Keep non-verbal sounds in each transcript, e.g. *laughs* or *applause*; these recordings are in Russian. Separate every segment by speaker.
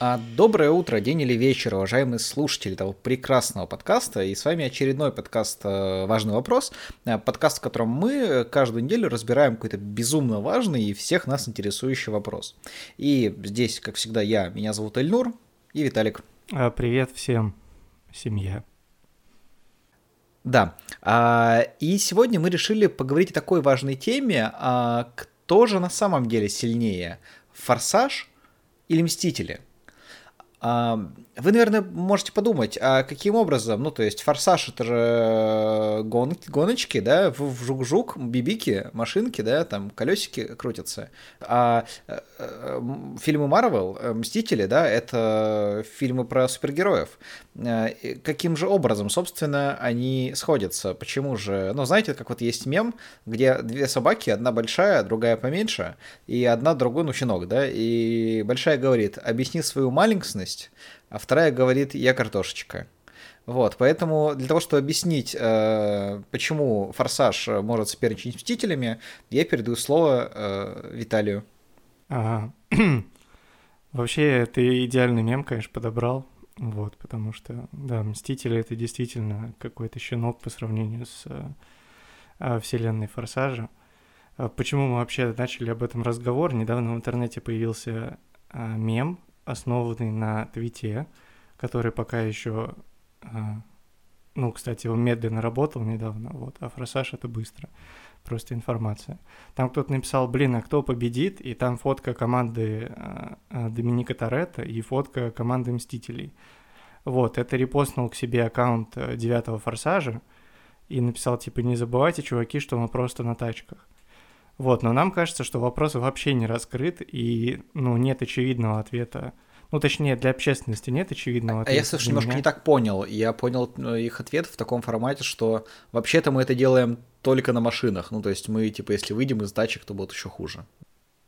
Speaker 1: А, доброе утро, день или вечер, уважаемые слушатели этого прекрасного подкаста. И с вами очередной подкаст э, «Важный вопрос». Э, подкаст, в котором мы каждую неделю разбираем какой-то безумно важный и всех нас интересующий вопрос. И здесь, как всегда, я, меня зовут Эльнур и Виталик.
Speaker 2: А, привет всем, семья.
Speaker 1: Да, а, и сегодня мы решили поговорить о такой важной теме, кто же на самом деле сильнее, «Форсаж» или «Мстители»? Um, Вы, наверное, можете подумать, а каким образом, ну, то есть форсаж это же э, гон, гоночки, да, в жук-жук, бибики, машинки, да, там колесики крутятся. А э, э, фильмы Марвел, Мстители, да, это фильмы про супергероев. Каким же образом, собственно, они сходятся? Почему же? Ну, знаете, как вот есть мем, где две собаки, одна большая, другая поменьше, и одна другой, ну, щенок, да, и большая говорит, объясни свою маленькость, а вторая говорит «я картошечка». Вот, поэтому для того, чтобы объяснить, э, почему «Форсаж» может соперничать с «Мстителями», я передаю слово э, Виталию.
Speaker 2: Ага. *clears throat* Вообще, ты идеальный мем, конечно, подобрал, вот, потому что, да, «Мстители» — это действительно какой-то щенок по сравнению с э, вселенной «Форсажа». А почему мы вообще начали об этом разговор? Недавно в интернете появился мем основанный на твите, который пока еще, а, ну, кстати, он медленно работал недавно, вот, а форсаж это быстро, просто информация. Там кто-то написал, блин, а кто победит, и там фотка команды а, а, Доминика Торетто и фотка команды Мстителей. Вот, это репостнул к себе аккаунт э, девятого форсажа и написал, типа, не забывайте, чуваки, что мы просто на тачках. Вот, но нам кажется, что вопрос вообще не раскрыт, и, ну, нет очевидного ответа. Ну, точнее, для общественности нет очевидного ответа.
Speaker 1: А я, слушай, немножко меня. не так понял. Я понял э, их ответ в таком формате, что вообще-то мы это делаем только на машинах. Ну, то есть мы, типа, если выйдем из дачек, то будет еще хуже.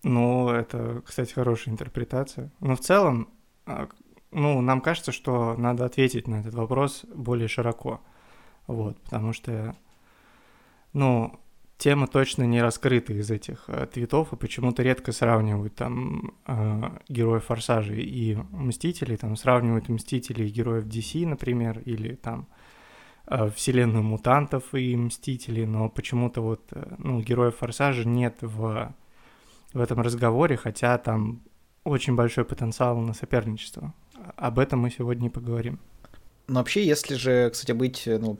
Speaker 2: Ну, это, кстати, хорошая интерпретация. Но в целом, а, ну, нам кажется, что надо ответить на этот вопрос более широко. Вот, потому что, ну, тема точно не раскрыта из этих э, твитов, и почему-то редко сравнивают там э, героев Форсажа и Мстителей, там сравнивают Мстителей и героев DC, например, или там э, вселенную мутантов и Мстителей, но почему-то вот, э, ну, героев Форсажа нет в, в этом разговоре, хотя там очень большой потенциал на соперничество. Об этом мы сегодня и поговорим.
Speaker 1: Но вообще, если же, кстати, быть ну,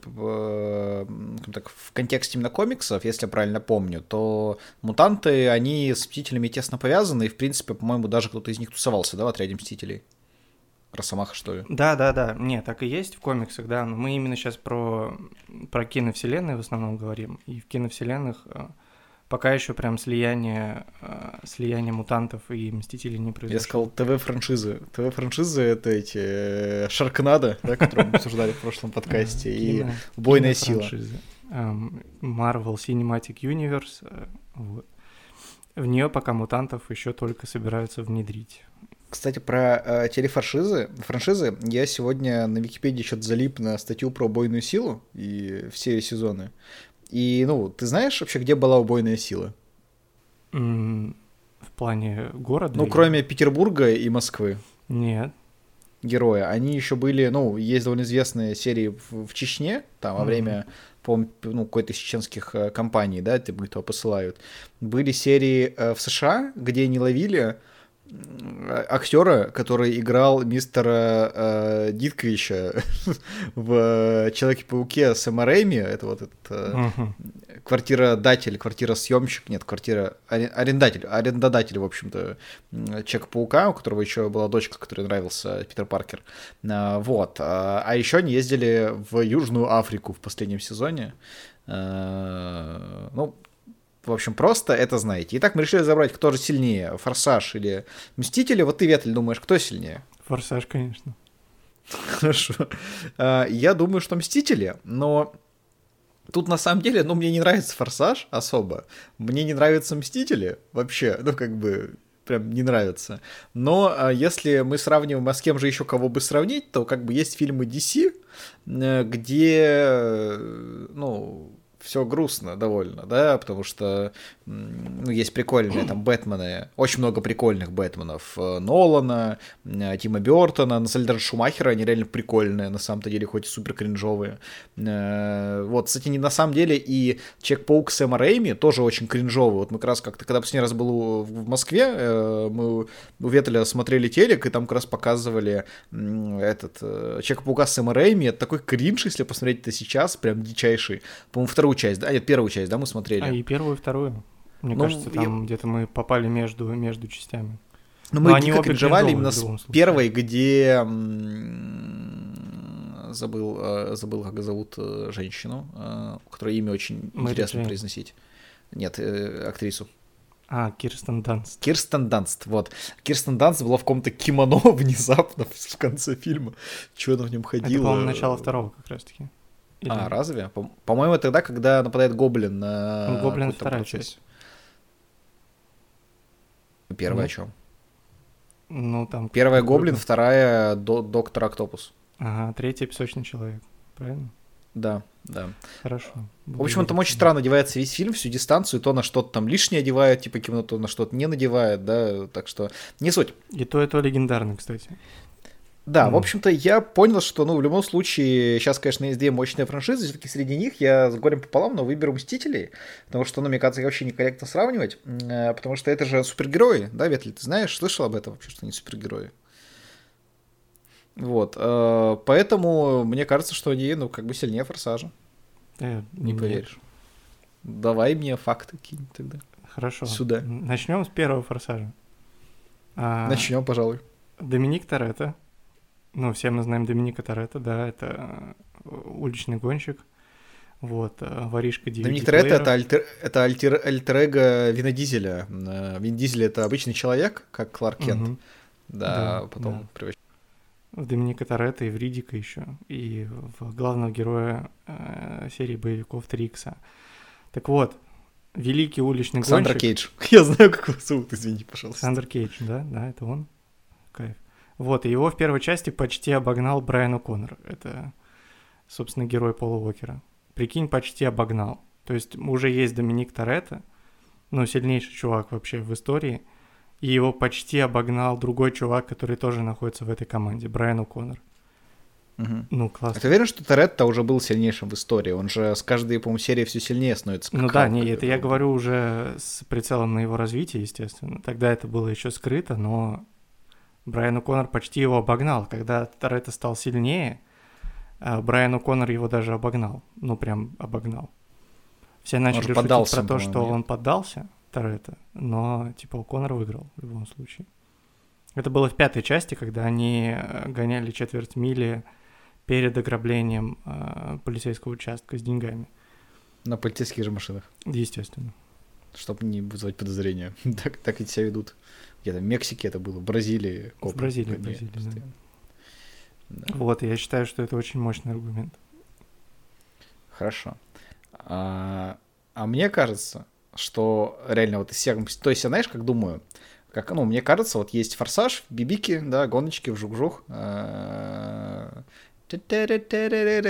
Speaker 1: так, в контексте именно комиксов, если я правильно помню, то мутанты, они с Мстителями тесно повязаны, и, в принципе, по-моему, даже кто-то из них тусовался, да, в отряде Мстителей? Росомаха, что ли?
Speaker 2: Да, да, да. Не, так и есть в комиксах, да. Но мы именно сейчас про, про киновселенные в основном говорим. И в киновселенных э, пока еще прям слияние, э, слияние мутантов и Мстителей не произошло.
Speaker 1: Я сказал ТВ-франшизы. ТВ-франшизы — это эти э, Шаркнадо, да, которые мы обсуждали в прошлом подкасте, и Убойная сила.
Speaker 2: Эм, Marvel Cinematic Universe, э, вот. В нее пока мутантов еще только собираются внедрить.
Speaker 1: Кстати, про э, телефраншизы, франшизы, я сегодня на Википедии что-то залип на статью про убойную силу и все сезоны. И, ну, ты знаешь вообще, где была убойная сила?
Speaker 2: В плане города?
Speaker 1: Ну, или... кроме Петербурга и Москвы.
Speaker 2: Нет.
Speaker 1: Герои. Они еще были, ну, есть довольно известные серии в, в Чечне, там, во mm-hmm. время, по ну, какой-то из чеченских э, компаний, да, типа, кто посылают. Были серии э, в США, где они ловили актера, который играл мистера э, Дитковича *laughs* в Человеке-пауке с Рэйми, это вот этот э, uh-huh. квартиродатель, квартира-съемщик, нет, квартира арендатель, арендодатель, в общем-то, Человека-паука, у которого еще была дочка, которой нравился Питер Паркер. Э, вот. А, а еще они ездили в Южную Африку в последнем сезоне. Э, ну, в общем, просто это знаете. Итак, мы решили забрать, кто же сильнее, Форсаж или Мстители. Вот ты, Ветель, думаешь, кто сильнее?
Speaker 2: Форсаж, конечно.
Speaker 1: Хорошо. А, я думаю, что Мстители, но тут на самом деле, ну, мне не нравится Форсаж особо. Мне не нравятся Мстители вообще, ну, как бы, прям не нравится. Но а, если мы сравниваем, а с кем же еще кого бы сравнить, то как бы есть фильмы DC, э, где, ну, все грустно довольно, да, потому что ну, есть прикольные там Бэтмены, очень много прикольных Бэтменов. Э, Нолана, э, Тима Бертона, на самом деле даже Шумахера, они реально прикольные, на самом-то деле, хоть и супер кринжовые. Э, вот, кстати, не на самом деле и Чек-паук Сэма Рэйми тоже очень кринжовый. Вот мы как раз как-то, когда последний раз был в Москве, мы у Ветеля смотрели телек, и там как раз показывали этот Чек-паука Сэма Рэйми. Это такой кринж, если посмотреть это сейчас, прям дичайший. По-моему, вторую часть, да? Нет, первую часть, да, мы смотрели.
Speaker 2: А, и первую, и вторую. Мне ну, кажется, там я... где-то мы попали между, между частями.
Speaker 1: Ну, мы дико кринжевали именно с первой, где забыл, э, забыл, как зовут э, женщину, э, у которой имя очень Мэри интересно Джейн. произносить. Нет, актрису.
Speaker 2: А, Кирстен Данст.
Speaker 1: Кирстен Данст, вот. Кирстен Данст была в каком-то кимоно *laughs* внезапно в конце фильма. Чего она в нем ходила? Это,
Speaker 2: по-моему, начало второго как раз-таки.
Speaker 1: Или... А, разве? По- по-моему, тогда, когда нападает гоблин на...
Speaker 2: Ну, гоблин вторая часть.
Speaker 1: Первая ну, о чем?
Speaker 2: Ну, там...
Speaker 1: Первая гоблин, вторая до- доктор Октопус.
Speaker 2: Ага, третья песочный человек, правильно?
Speaker 1: Да, да.
Speaker 2: Хорошо.
Speaker 1: В общем, он там очень странно одевается весь фильм, всю дистанцию, то на что-то там лишнее одевает, типа кимоно, то на что-то не надевает, да, так что не суть.
Speaker 2: И то, и то легендарно, кстати.
Speaker 1: Да, mm. в общем-то, я понял, что, ну, в любом случае, сейчас, конечно, есть две мощные франшизы, все-таки среди них я с горем пополам, но выберу Мстителей, потому что, ну, мне кажется, вообще некорректно сравнивать, э, потому что это же супергерои, да, Ветли, ты знаешь, слышал об этом вообще, что они супергерои? Вот, э, поэтому мне кажется, что они, ну, как бы сильнее Форсажа.
Speaker 2: Э, не поверишь.
Speaker 1: Давай мне факты кинь тогда.
Speaker 2: Хорошо.
Speaker 1: Сюда.
Speaker 2: Начнем с первого Форсажа.
Speaker 1: А... Начнем, пожалуй.
Speaker 2: Доминик Торетто ну, все мы знаем Доминика Торетто, да, это э, уличный гонщик. Вот, э, воришка DVD
Speaker 1: Доминик Торетто это, альтер, это альтер, альтер Вина Дизеля. Э, Вин Дизель это обычный человек, как Кларк Кент. Угу. Да, да, потом да. превращается.
Speaker 2: В Доминика Торетто и в Ридика еще, и в главного героя э, серии боевиков Трикса. Так вот, великий уличный
Speaker 1: Сандра
Speaker 2: гонщик...
Speaker 1: Кейдж. *laughs* Я знаю, как его зовут, извини, пожалуйста.
Speaker 2: Сандер Кейдж, да, да, это он. Кайф. Вот, и его в первой части почти обогнал Брайан О'Коннор. Это, собственно, герой Пола Уокера. Прикинь, почти обогнал. То есть уже есть Доминик Торетто, ну, сильнейший чувак вообще в истории, и его почти обогнал другой чувак, который тоже находится в этой команде, Брайан О'Коннор.
Speaker 1: Угу. Ну, классно. А ты уверен, что Торетто уже был сильнейшим в истории? Он же с каждой, по-моему, серии все сильнее становится.
Speaker 2: Ну да, не, это я говорю уже с прицелом на его развитие, естественно. Тогда это было еще скрыто, но Брайан О'Коннор почти его обогнал. Когда Торетто стал сильнее, а Брайан О'Коннор его даже обогнал. Ну, прям обогнал. Все начали шутить поддался, про то, что нет. он поддался, Торетто, но, типа, О'Коннор выиграл в любом случае. Это было в пятой части, когда они э, гоняли четверть мили перед ограблением э, полицейского участка с деньгами.
Speaker 1: На полицейских же машинах.
Speaker 2: Естественно.
Speaker 1: Чтобы не вызвать подозрения. *laughs* так, так и себя ведут где-то в Мексике это было, в Бразилии.
Speaker 2: Копы, в Бразилии, в Бразилии, да. да. Вот, я считаю, что это очень мощный аргумент.
Speaker 1: Хорошо. А, а мне кажется, что реально вот из всех... То есть, я знаешь, как думаю, как, ну, мне кажется, вот есть форсаж, бибики, да, гоночки, вжух-вжух, а,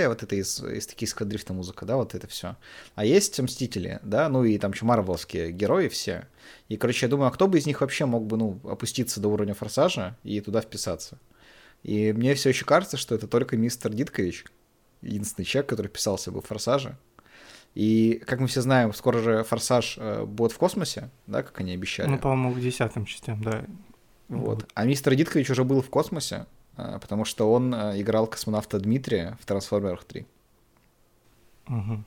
Speaker 1: вот это из, из токийского дрифта музыка, да, вот это все. А есть Мстители, да, ну и там еще марвеловские герои все. И, короче, я думаю, а кто бы из них вообще мог бы, ну, опуститься до уровня форсажа и туда вписаться? И мне все еще кажется, что это только мистер Диткович, единственный человек, который вписался бы в форсаже. И, как мы все знаем, скоро же форсаж э, будет в космосе, да, как они обещали.
Speaker 2: Ну, по-моему, к десятым частям, да.
Speaker 1: Вот. А мистер Диткович уже был в космосе, потому что он а, играл космонавта Дмитрия в «Трансформерах 3».
Speaker 2: Угу.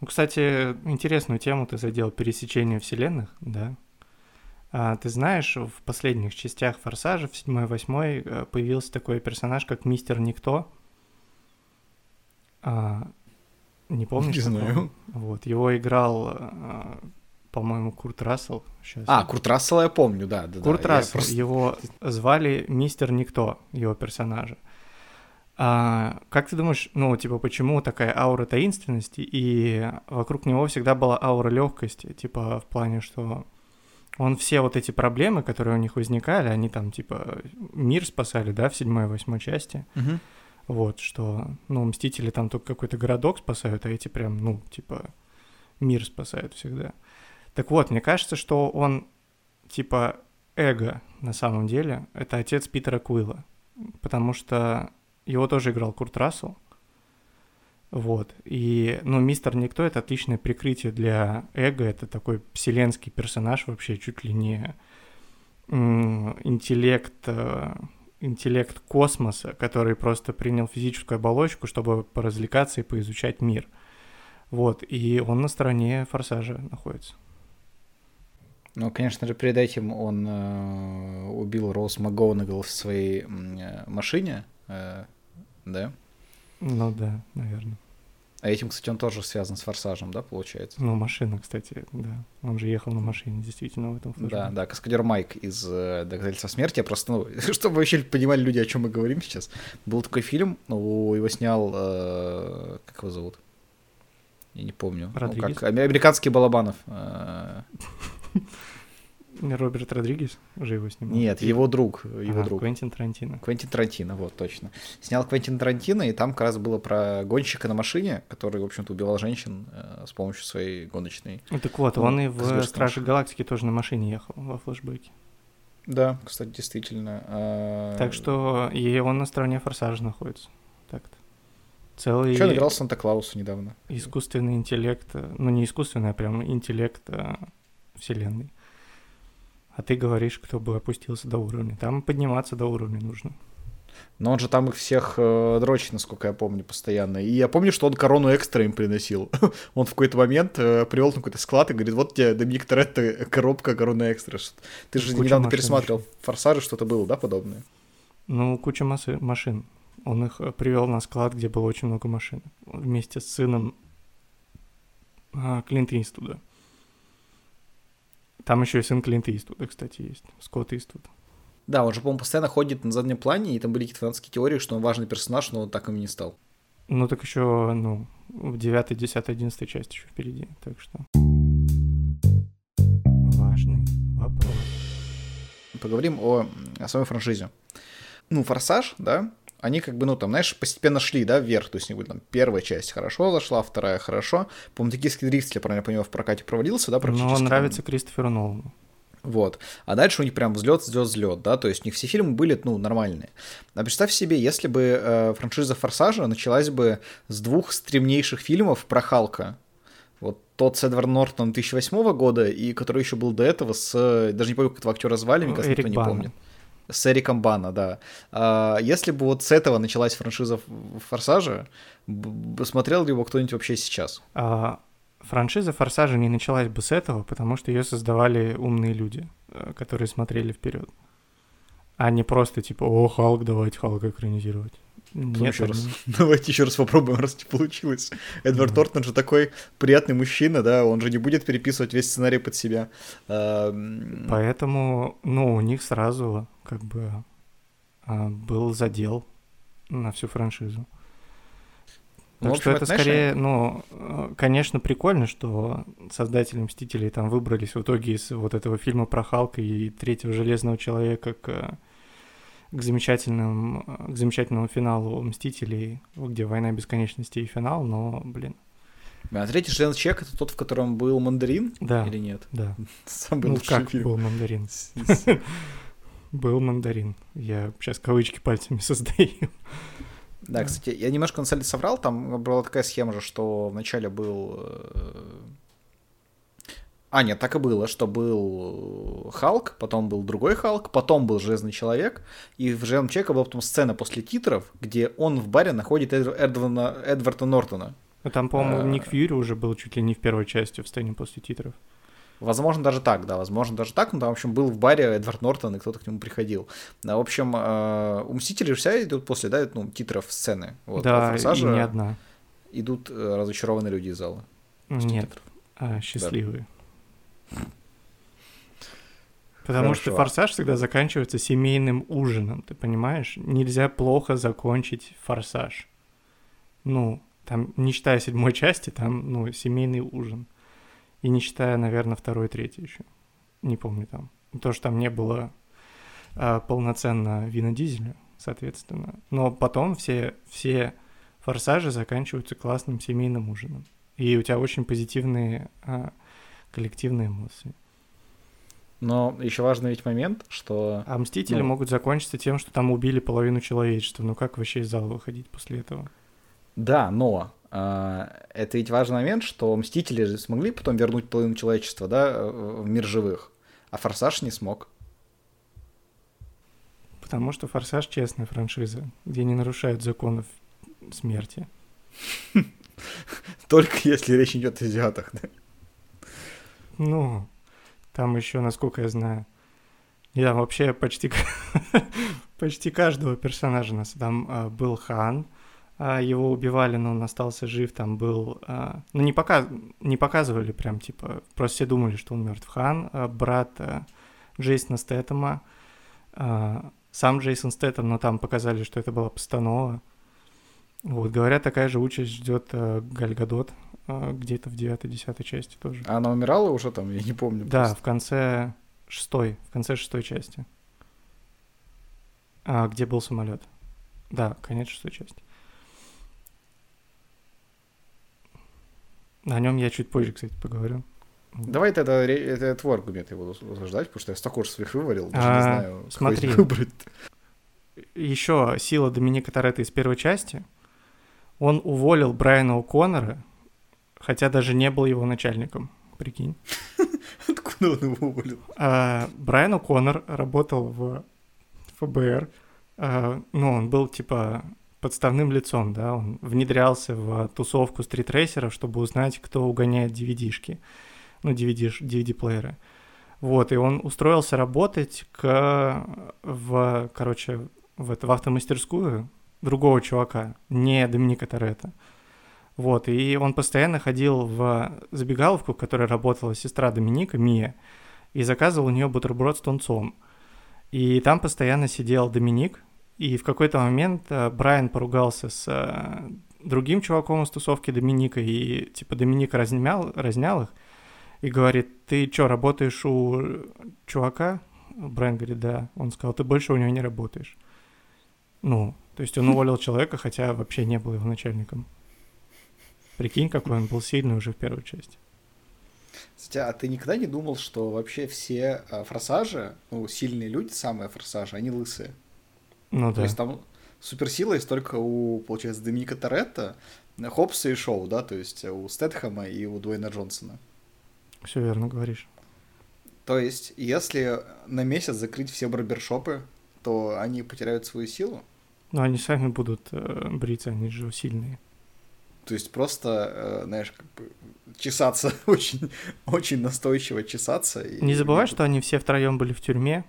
Speaker 2: Ну, кстати, интересную тему ты задел пересечение вселенных, да? А, ты знаешь, в последних частях «Форсажа», в 7 восьмой э, появился такой персонаж, как Мистер Никто. А, не помнишь?
Speaker 1: Не знаю.
Speaker 2: Вот, его играл по-моему, Курт Рассел.
Speaker 1: Сейчас. А, Курт Рассел я помню, да. да
Speaker 2: Курт да, Рассел, просто... его *laughs* звали Мистер Никто, его персонажа. А, как ты думаешь, ну, типа, почему такая аура таинственности, и вокруг него всегда была аура легкости, типа, в плане, что он все вот эти проблемы, которые у них возникали, они там, типа, мир спасали, да, в седьмой, восьмой части,
Speaker 1: угу.
Speaker 2: Вот, что, ну, Мстители там только какой-то городок спасают, а эти прям, ну, типа, мир спасают всегда. Так вот, мне кажется, что он, типа, эго на самом деле, это отец Питера Куилла, потому что его тоже играл Курт Рассел, вот. И, ну, мистер Никто — это отличное прикрытие для эго. Это такой вселенский персонаж вообще, чуть ли не интеллект, э, интеллект космоса, который просто принял физическую оболочку, чтобы поразвлекаться и поизучать мир. Вот. И он на стороне Форсажа находится.
Speaker 1: Ну, конечно же, перед этим он э, убил Роуз МакГоунагал в своей э, машине, э, да?
Speaker 2: Ну да, наверное.
Speaker 1: А этим, кстати, он тоже связан с форсажем, да, получается?
Speaker 2: Ну, машина, кстати, да. Он же ехал на машине, действительно, в этом
Speaker 1: флешбеке. Да, да, каскадер Майк из э, «Доказательства смерти». Я просто, ну, *laughs* чтобы вообще понимали люди, о чем мы говорим сейчас. Был такой фильм, ну, его снял, э, как его зовут? Я не помню.
Speaker 2: Родригес?
Speaker 1: Ну, как, американский Балабанов. Э, *laughs*
Speaker 2: Роберт Родригес уже его снимал?
Speaker 1: Нет, его друг. Его
Speaker 2: а,
Speaker 1: друг.
Speaker 2: Квентин Тарантино.
Speaker 1: Квентин Тарантино, вот, точно. Снял Квентин Тарантино, и там как раз было про гонщика на машине, который, в общем-то, убивал женщин э, с помощью своей гоночной.
Speaker 2: Ну, так вот, ну, он и в «Страже Галактики» тоже на машине ехал во флешбеке.
Speaker 1: Да, кстати, действительно. А...
Speaker 2: Так что и он на стороне Форсажа находится. Так-то. Целый...
Speaker 1: Что он играл Санта-Клауса недавно?
Speaker 2: Искусственный интеллект, ну не искусственный, а прям интеллект а, вселенной. А ты говоришь, кто бы опустился до уровня. Там подниматься до уровня нужно.
Speaker 1: Но он же там их всех э, дрочит, насколько я помню, постоянно. И я помню, что он корону экстра им приносил. *laughs* он в какой-то момент э, привел на какой-то склад и говорит, вот тебе, Доминик Торетто, коробка короны экстра. Ты же Куча недавно пересматривал еще. «Форсажи», что-то было, да, подобное?
Speaker 2: Ну, куча массы, машин. Он их э, привел на склад, где было очень много машин. Вместе с сыном а, Клинта Иствуда. Там еще и сын Клинта Иствуда, кстати, есть. Скотт Иствуд.
Speaker 1: Да, он же, по-моему, постоянно ходит на заднем плане, и там были какие-то фанатские теории, что он важный персонаж, но он так им не стал.
Speaker 2: Ну, так еще, ну, в 9, 10, 11 часть еще впереди, так что... Важный вопрос.
Speaker 1: Поговорим о, о самой франшизе. Ну, «Форсаж», да, они как бы, ну, там, знаешь, постепенно шли, да, вверх, то есть, не там, первая часть хорошо зашла, вторая хорошо. По-моему, «Токийский дрифт», я правильно понимаю, в прокате провалился, да,
Speaker 2: практически? Ну, он нравится Кристоферу Нолану.
Speaker 1: Вот. А дальше у них прям взлет, взлет, взлет, да, то есть у них все фильмы были, ну, нормальные. А представь себе, если бы э, франшиза Форсажа началась бы с двух стремнейших фильмов про Халка. Вот тот с Эдвард Нортон 2008 года, и который еще был до этого с... Даже не помню, как этого актера звали, мне кажется, никто не помнит. С Эриком Бана, да. А, если бы вот с этого началась франшиза Форсажа, смотрел ли его кто-нибудь вообще сейчас?
Speaker 2: А, франшиза Форсажа не началась бы с этого, потому что ее создавали умные люди, э, которые смотрели вперед. А не просто типа, о, Халк, давайте Халка экранизировать.
Speaker 1: Нет, еще раз. *laughs* Давайте еще раз попробуем, раз не получилось. Эдвард Тортон же такой приятный мужчина, да, он же не будет переписывать весь сценарий под себя.
Speaker 2: Поэтому, ну, у них сразу как бы а, был задел на всю франшизу. Ну, так общем, что это, это скорее, ну, конечно, прикольно, что создатели Мстителей там выбрались в итоге из вот этого фильма про Халка и третьего Железного Человека к к, замечательным, к замечательному финалу «Мстителей», где «Война бесконечности» и финал, но, блин.
Speaker 1: А третий Железный человек это тот, в котором был мандарин?
Speaker 2: Да.
Speaker 1: Или нет?
Speaker 2: Да. *laughs*
Speaker 1: Самый
Speaker 2: ну как фильм. был мандарин? *laughs* Был мандарин. Я сейчас кавычки пальцами *laughs* создаю.
Speaker 1: Да, кстати, я немножко на самом деле соврал, там была такая схема же, что вначале был э, а, нет, так и было, что был Халк, потом был другой Халк, потом был Железный Человек, и в Железном Человеке была потом сцена после титров, где он в баре находит Эд... Эдварда... Эдварда Нортона.
Speaker 2: Ну, там, по-моему, а... Ник Фьюри уже был чуть ли не в первой части в сцене после титров.
Speaker 1: Возможно, даже так, да, возможно, даже так. Но там, в общем, был в баре Эдвард Нортон, и кто-то к нему приходил. Да, в общем, э, у Мстителей вся идут после, да, ну, титров сцены.
Speaker 2: Вот, да, и не одна.
Speaker 1: Идут э, разочарованные люди из зала.
Speaker 2: Нет, а, счастливые. Да. Потому Хорошо. что форсаж всегда заканчивается семейным ужином, ты понимаешь? Нельзя плохо закончить форсаж. Ну, там, не считая седьмой части, там, ну, семейный ужин. И не считая, наверное, второй и третий еще. Не помню там. То, что там не было а, полноценно Вина Дизеля, соответственно. Но потом все, все форсажи заканчиваются классным семейным ужином. И у тебя очень позитивные а, коллективные эмоции.
Speaker 1: Но еще важный ведь момент, что...
Speaker 2: А Мстители ну... могут закончиться тем, что там убили половину человечества. Ну как вообще из зала выходить после этого?
Speaker 1: Да, но э, это ведь важный момент, что Мстители же смогли потом вернуть половину человечества, да, в мир живых, а Форсаж не смог.
Speaker 2: Потому что Форсаж честная франшиза, где не нарушают законов смерти. *laughs*
Speaker 1: Только если речь идет о азиатах, да?
Speaker 2: Ну, там еще, насколько я знаю, я вообще почти, *laughs* почти каждого персонажа нас. Там а, был Хан, а, его убивали, но он остался жив. Там был, а, ну не, показ, не показывали прям, типа, просто все думали, что он мертв. Хан, а, брат а, Джейсона Стэттема, а, сам Джейсон Стэттем, но там показали, что это была постанова. Вот, говорят, такая же участь ждет э, Гальгадот э, где-то в 9-10 части тоже.
Speaker 1: А она умирала уже там, я не помню.
Speaker 2: Да, просто. в конце шестой, в конце шестой части. А, где был самолет. Да, конец шестой части. О нем я чуть позже, кстати, поговорю.
Speaker 1: Давай тогда это твой аргумент его утверждать, потому что я столько уже своих вывалил, даже а, не знаю,
Speaker 2: смотри, *laughs* выбрать. Еще сила Доминика Торетто из первой части — он уволил Брайана О'Коннора, хотя даже не был его начальником. Прикинь. *laughs*
Speaker 1: Откуда он его уволил?
Speaker 2: А, Брайан О'Коннор работал в ФБР. А, ну, он был типа подставным лицом, да, он внедрялся в тусовку стритрейсеров, чтобы узнать, кто угоняет DVD-шки, ну, DVD, DVD-плееры. Вот, и он устроился работать к, в, короче, в, это, в автомастерскую, другого чувака, не Доминика Торетто. Вот, и он постоянно ходил в забегаловку, в которой работала сестра Доминика, Мия, и заказывал у нее бутерброд с тунцом. И там постоянно сидел Доминик, и в какой-то момент э, Брайан поругался с э, другим чуваком из тусовки Доминика, и типа Доминик разнял, разнял их, и говорит, ты что, работаешь у чувака? Брайан говорит, да. Он сказал, ты больше у него не работаешь. Ну, то есть он уволил человека, хотя вообще не был его начальником. Прикинь, какой он был сильный уже в первой части.
Speaker 1: Кстати, а ты никогда не думал, что вообще все а, форсажи, ну, сильные люди, самые форсажи, они лысые?
Speaker 2: Ну да.
Speaker 1: То есть там суперсила есть только у, получается, Доминика Торетто, Хопса и Шоу, да, то есть у Стэтхэма и у Дуэйна Джонсона.
Speaker 2: Все верно говоришь.
Speaker 1: То есть, если на месяц закрыть все барбершопы, то они потеряют свою силу?
Speaker 2: Но они сами будут э, бриться, они же сильные.
Speaker 1: То есть просто, э, знаешь, как бы чесаться *laughs* очень, очень настойчиво чесаться.
Speaker 2: И, Не забывай, что они все втроем были в тюрьме.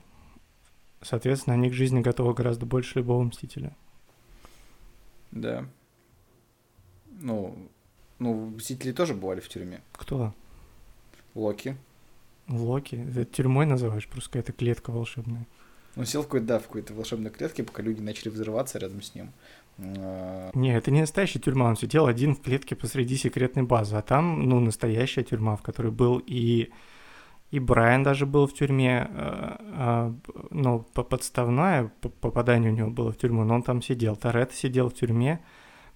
Speaker 2: Соответственно, они к жизни готовы гораздо больше любого мстителя.
Speaker 1: Да. Ну, ну, мстители тоже бывали в тюрьме.
Speaker 2: Кто?
Speaker 1: Локи.
Speaker 2: Локи? Это тюрьмой называешь? Просто какая-то клетка волшебная.
Speaker 1: Он сел в какой-то, да, в какой-то волшебной клетке, пока люди начали взрываться рядом с ним.
Speaker 2: Не, это не настоящая тюрьма, он сидел один в клетке посреди секретной базы, а там, ну, настоящая тюрьма, в которой был и и Брайан даже был в тюрьме, ну, подставное попадание у него было в тюрьму, но он там сидел. Торетто сидел в тюрьме,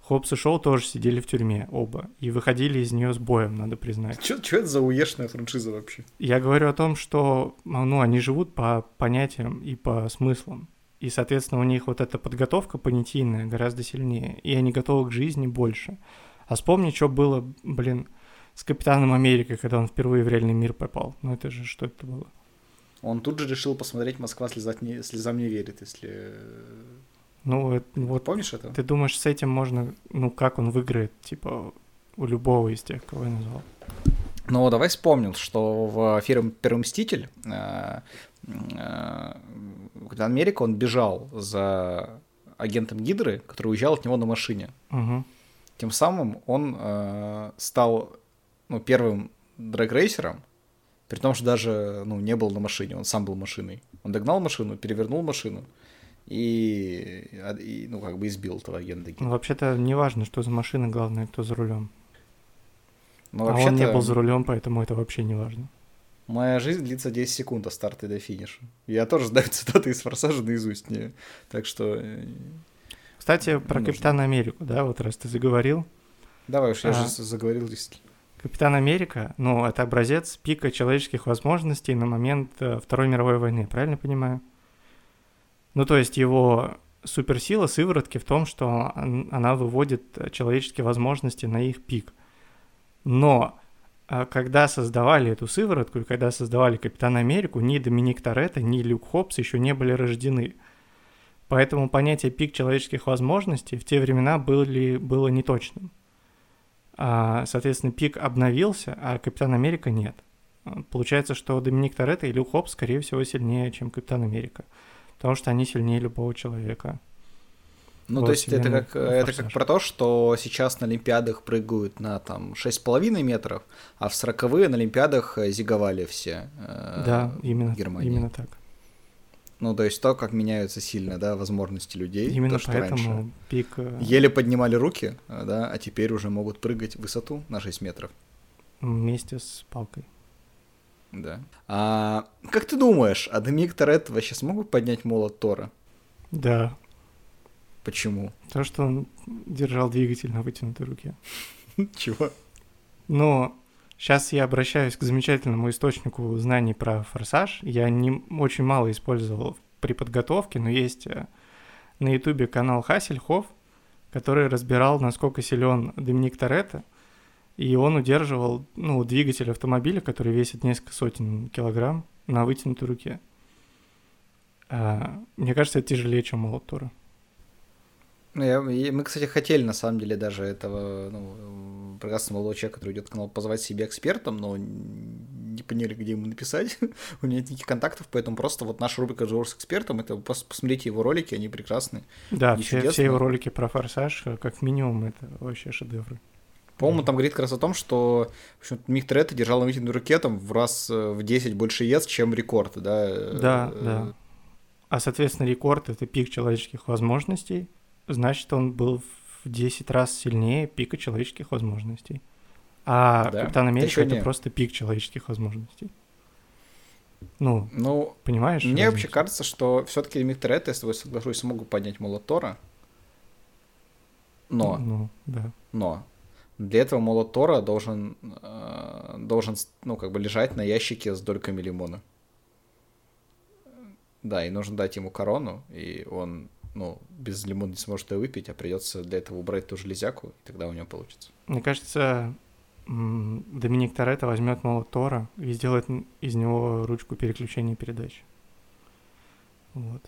Speaker 2: Хопс и Шоу тоже сидели в тюрьме, оба, и выходили из нее с боем, надо признать.
Speaker 1: Что это за уешная франшиза вообще?
Speaker 2: Я говорю о том, что, ну, они живут по понятиям и по смыслам. И, соответственно, у них вот эта подготовка понятийная гораздо сильнее, и они готовы к жизни больше. А вспомни, что было, блин, с Капитаном Америкой, когда он впервые в реальный мир попал. Ну это же что это было?
Speaker 1: Он тут же решил посмотреть «Москва слезам не, слезам не верит», если
Speaker 2: ну, вот...
Speaker 1: Помнишь это?
Speaker 2: Ты думаешь, с этим можно... Ну, как он выиграет, типа, у любого из тех, кого я назвал?
Speaker 1: Ну, давай вспомнил, что в фильме «Первый мститель» когда Америка, он бежал за агентом Гидры, который уезжал от него на машине.
Speaker 2: Угу.
Speaker 1: Тем самым он э, стал ну, первым дрэг-рейсером, при том, что даже ну, не был на машине, он сам был машиной. Он догнал машину, перевернул машину, и, и ну, как бы избил этого агента.
Speaker 2: Ну, вообще-то не важно, что за машина, главное, кто за рулем. Ну, а он не был за рулем, поэтому это вообще не важно.
Speaker 1: Моя жизнь длится 10 секунд от старта до финиша. Я тоже знаю *laughs* цитаты из «Форсажа» наизусть. Не... Так что... э,
Speaker 2: Кстати, про
Speaker 1: Нужно.
Speaker 2: Капитана Америку, да, вот раз ты заговорил.
Speaker 1: Давай уж, я
Speaker 2: А.
Speaker 1: же заговорил действительно.
Speaker 2: Капитан Америка, ну, это образец пика человеческих возможностей на момент э, Второй мировой войны, правильно понимаю? Ну, то есть его суперсила сыворотки в том, что он- она выводит э, человеческие возможности на их пик. Но когда создавали эту сыворотку, и когда создавали Капитана Америку, ни Доминик Торетто, ни Люк Хопс еще не были рождены. Поэтому понятие пик человеческих возможностей в те времена были, было неточным. А, соответственно, пик обновился, а Капитан Америка нет. А, Получается, что Доминик Торетто и Люк Хопс, скорее всего, сильнее, чем Капитан Америка. Потому что они сильнее любого человека.
Speaker 1: Ну, то есть это как, это как про то, что сейчас на Олимпиадах прыгают на там 6,5 метров, а в 40 на Олимпиадах э, зиговали все. э,
Speaker 2: да, именно,
Speaker 1: Германии.
Speaker 2: именно так.
Speaker 1: Ну, то есть то, как меняются сильно, да, возможности людей.
Speaker 2: именно
Speaker 1: то, что
Speaker 2: поэтому
Speaker 1: раньше
Speaker 2: пик... э,
Speaker 1: еле поднимали руки, э, да, а теперь уже могут прыгать в высоту на 6 метров.
Speaker 2: вместе с палкой.
Speaker 1: Да. А как ты думаешь, а Доминик Торетто вообще смог бы поднять молот Тора?
Speaker 2: Да,
Speaker 1: Почему?
Speaker 2: то, что он держал двигатель на вытянутой руке. *laughs*
Speaker 1: Чего?
Speaker 2: Но сейчас я обращаюсь к замечательному источнику знаний про форсаж. Я не очень мало использовал при подготовке, но есть э, на ютубе канал Хассельхоф, который разбирал, насколько силен Доминик Торетто, и он удерживал ну, двигатель автомобиля, который весит несколько сотен килограмм, на вытянутой руке. А, мне кажется, это тяжелее, чем молот Тора.
Speaker 1: Ну, я- мы, кстати, хотели, на самом деле, даже этого ну, прекрасного молодого человека, который идет в канал, позвать себе экспертом, но не поняли, где ему написать. *laughs* У меня нет никаких контактов, поэтому просто вот наша рубрика «Разговор с экспертом» — это просто посмотрите его ролики, они прекрасные.
Speaker 2: Да, все, все его ролики про форсаж, как минимум, это вообще шедевры.
Speaker 1: По-моему, там говорит как раз о том, что в общем, Мик Торетто держал на руке там в раз э, в 10 больше ЕС, чем рекорд, да?
Speaker 2: Да,
Speaker 1: э,
Speaker 2: да. А, соответственно, рекорд — это пик человеческих возможностей. Значит, он был в 10 раз сильнее пика человеческих возможностей. А
Speaker 1: Да,
Speaker 2: Капитан Америка это просто пик человеческих возможностей. Ну,
Speaker 1: Ну,
Speaker 2: понимаешь?
Speaker 1: мне вообще
Speaker 2: разницу?
Speaker 1: кажется, что все-таки Мик Торетто, я с тобой соглашусь, смогу поднять молот Тора. Но,
Speaker 2: Ну, да.
Speaker 1: но, для этого молот Тора должен, э, должен, ну, как бы лежать на ящике с дольками лимона. Да, и нужно дать ему корону, и он, ну, без лимона не сможет ее выпить, а придется для этого убрать ту железяку, и тогда у него получится.
Speaker 2: Мне кажется, Доминик Торетто возьмет молот Тора и сделает из него ручку переключения передач. Вот.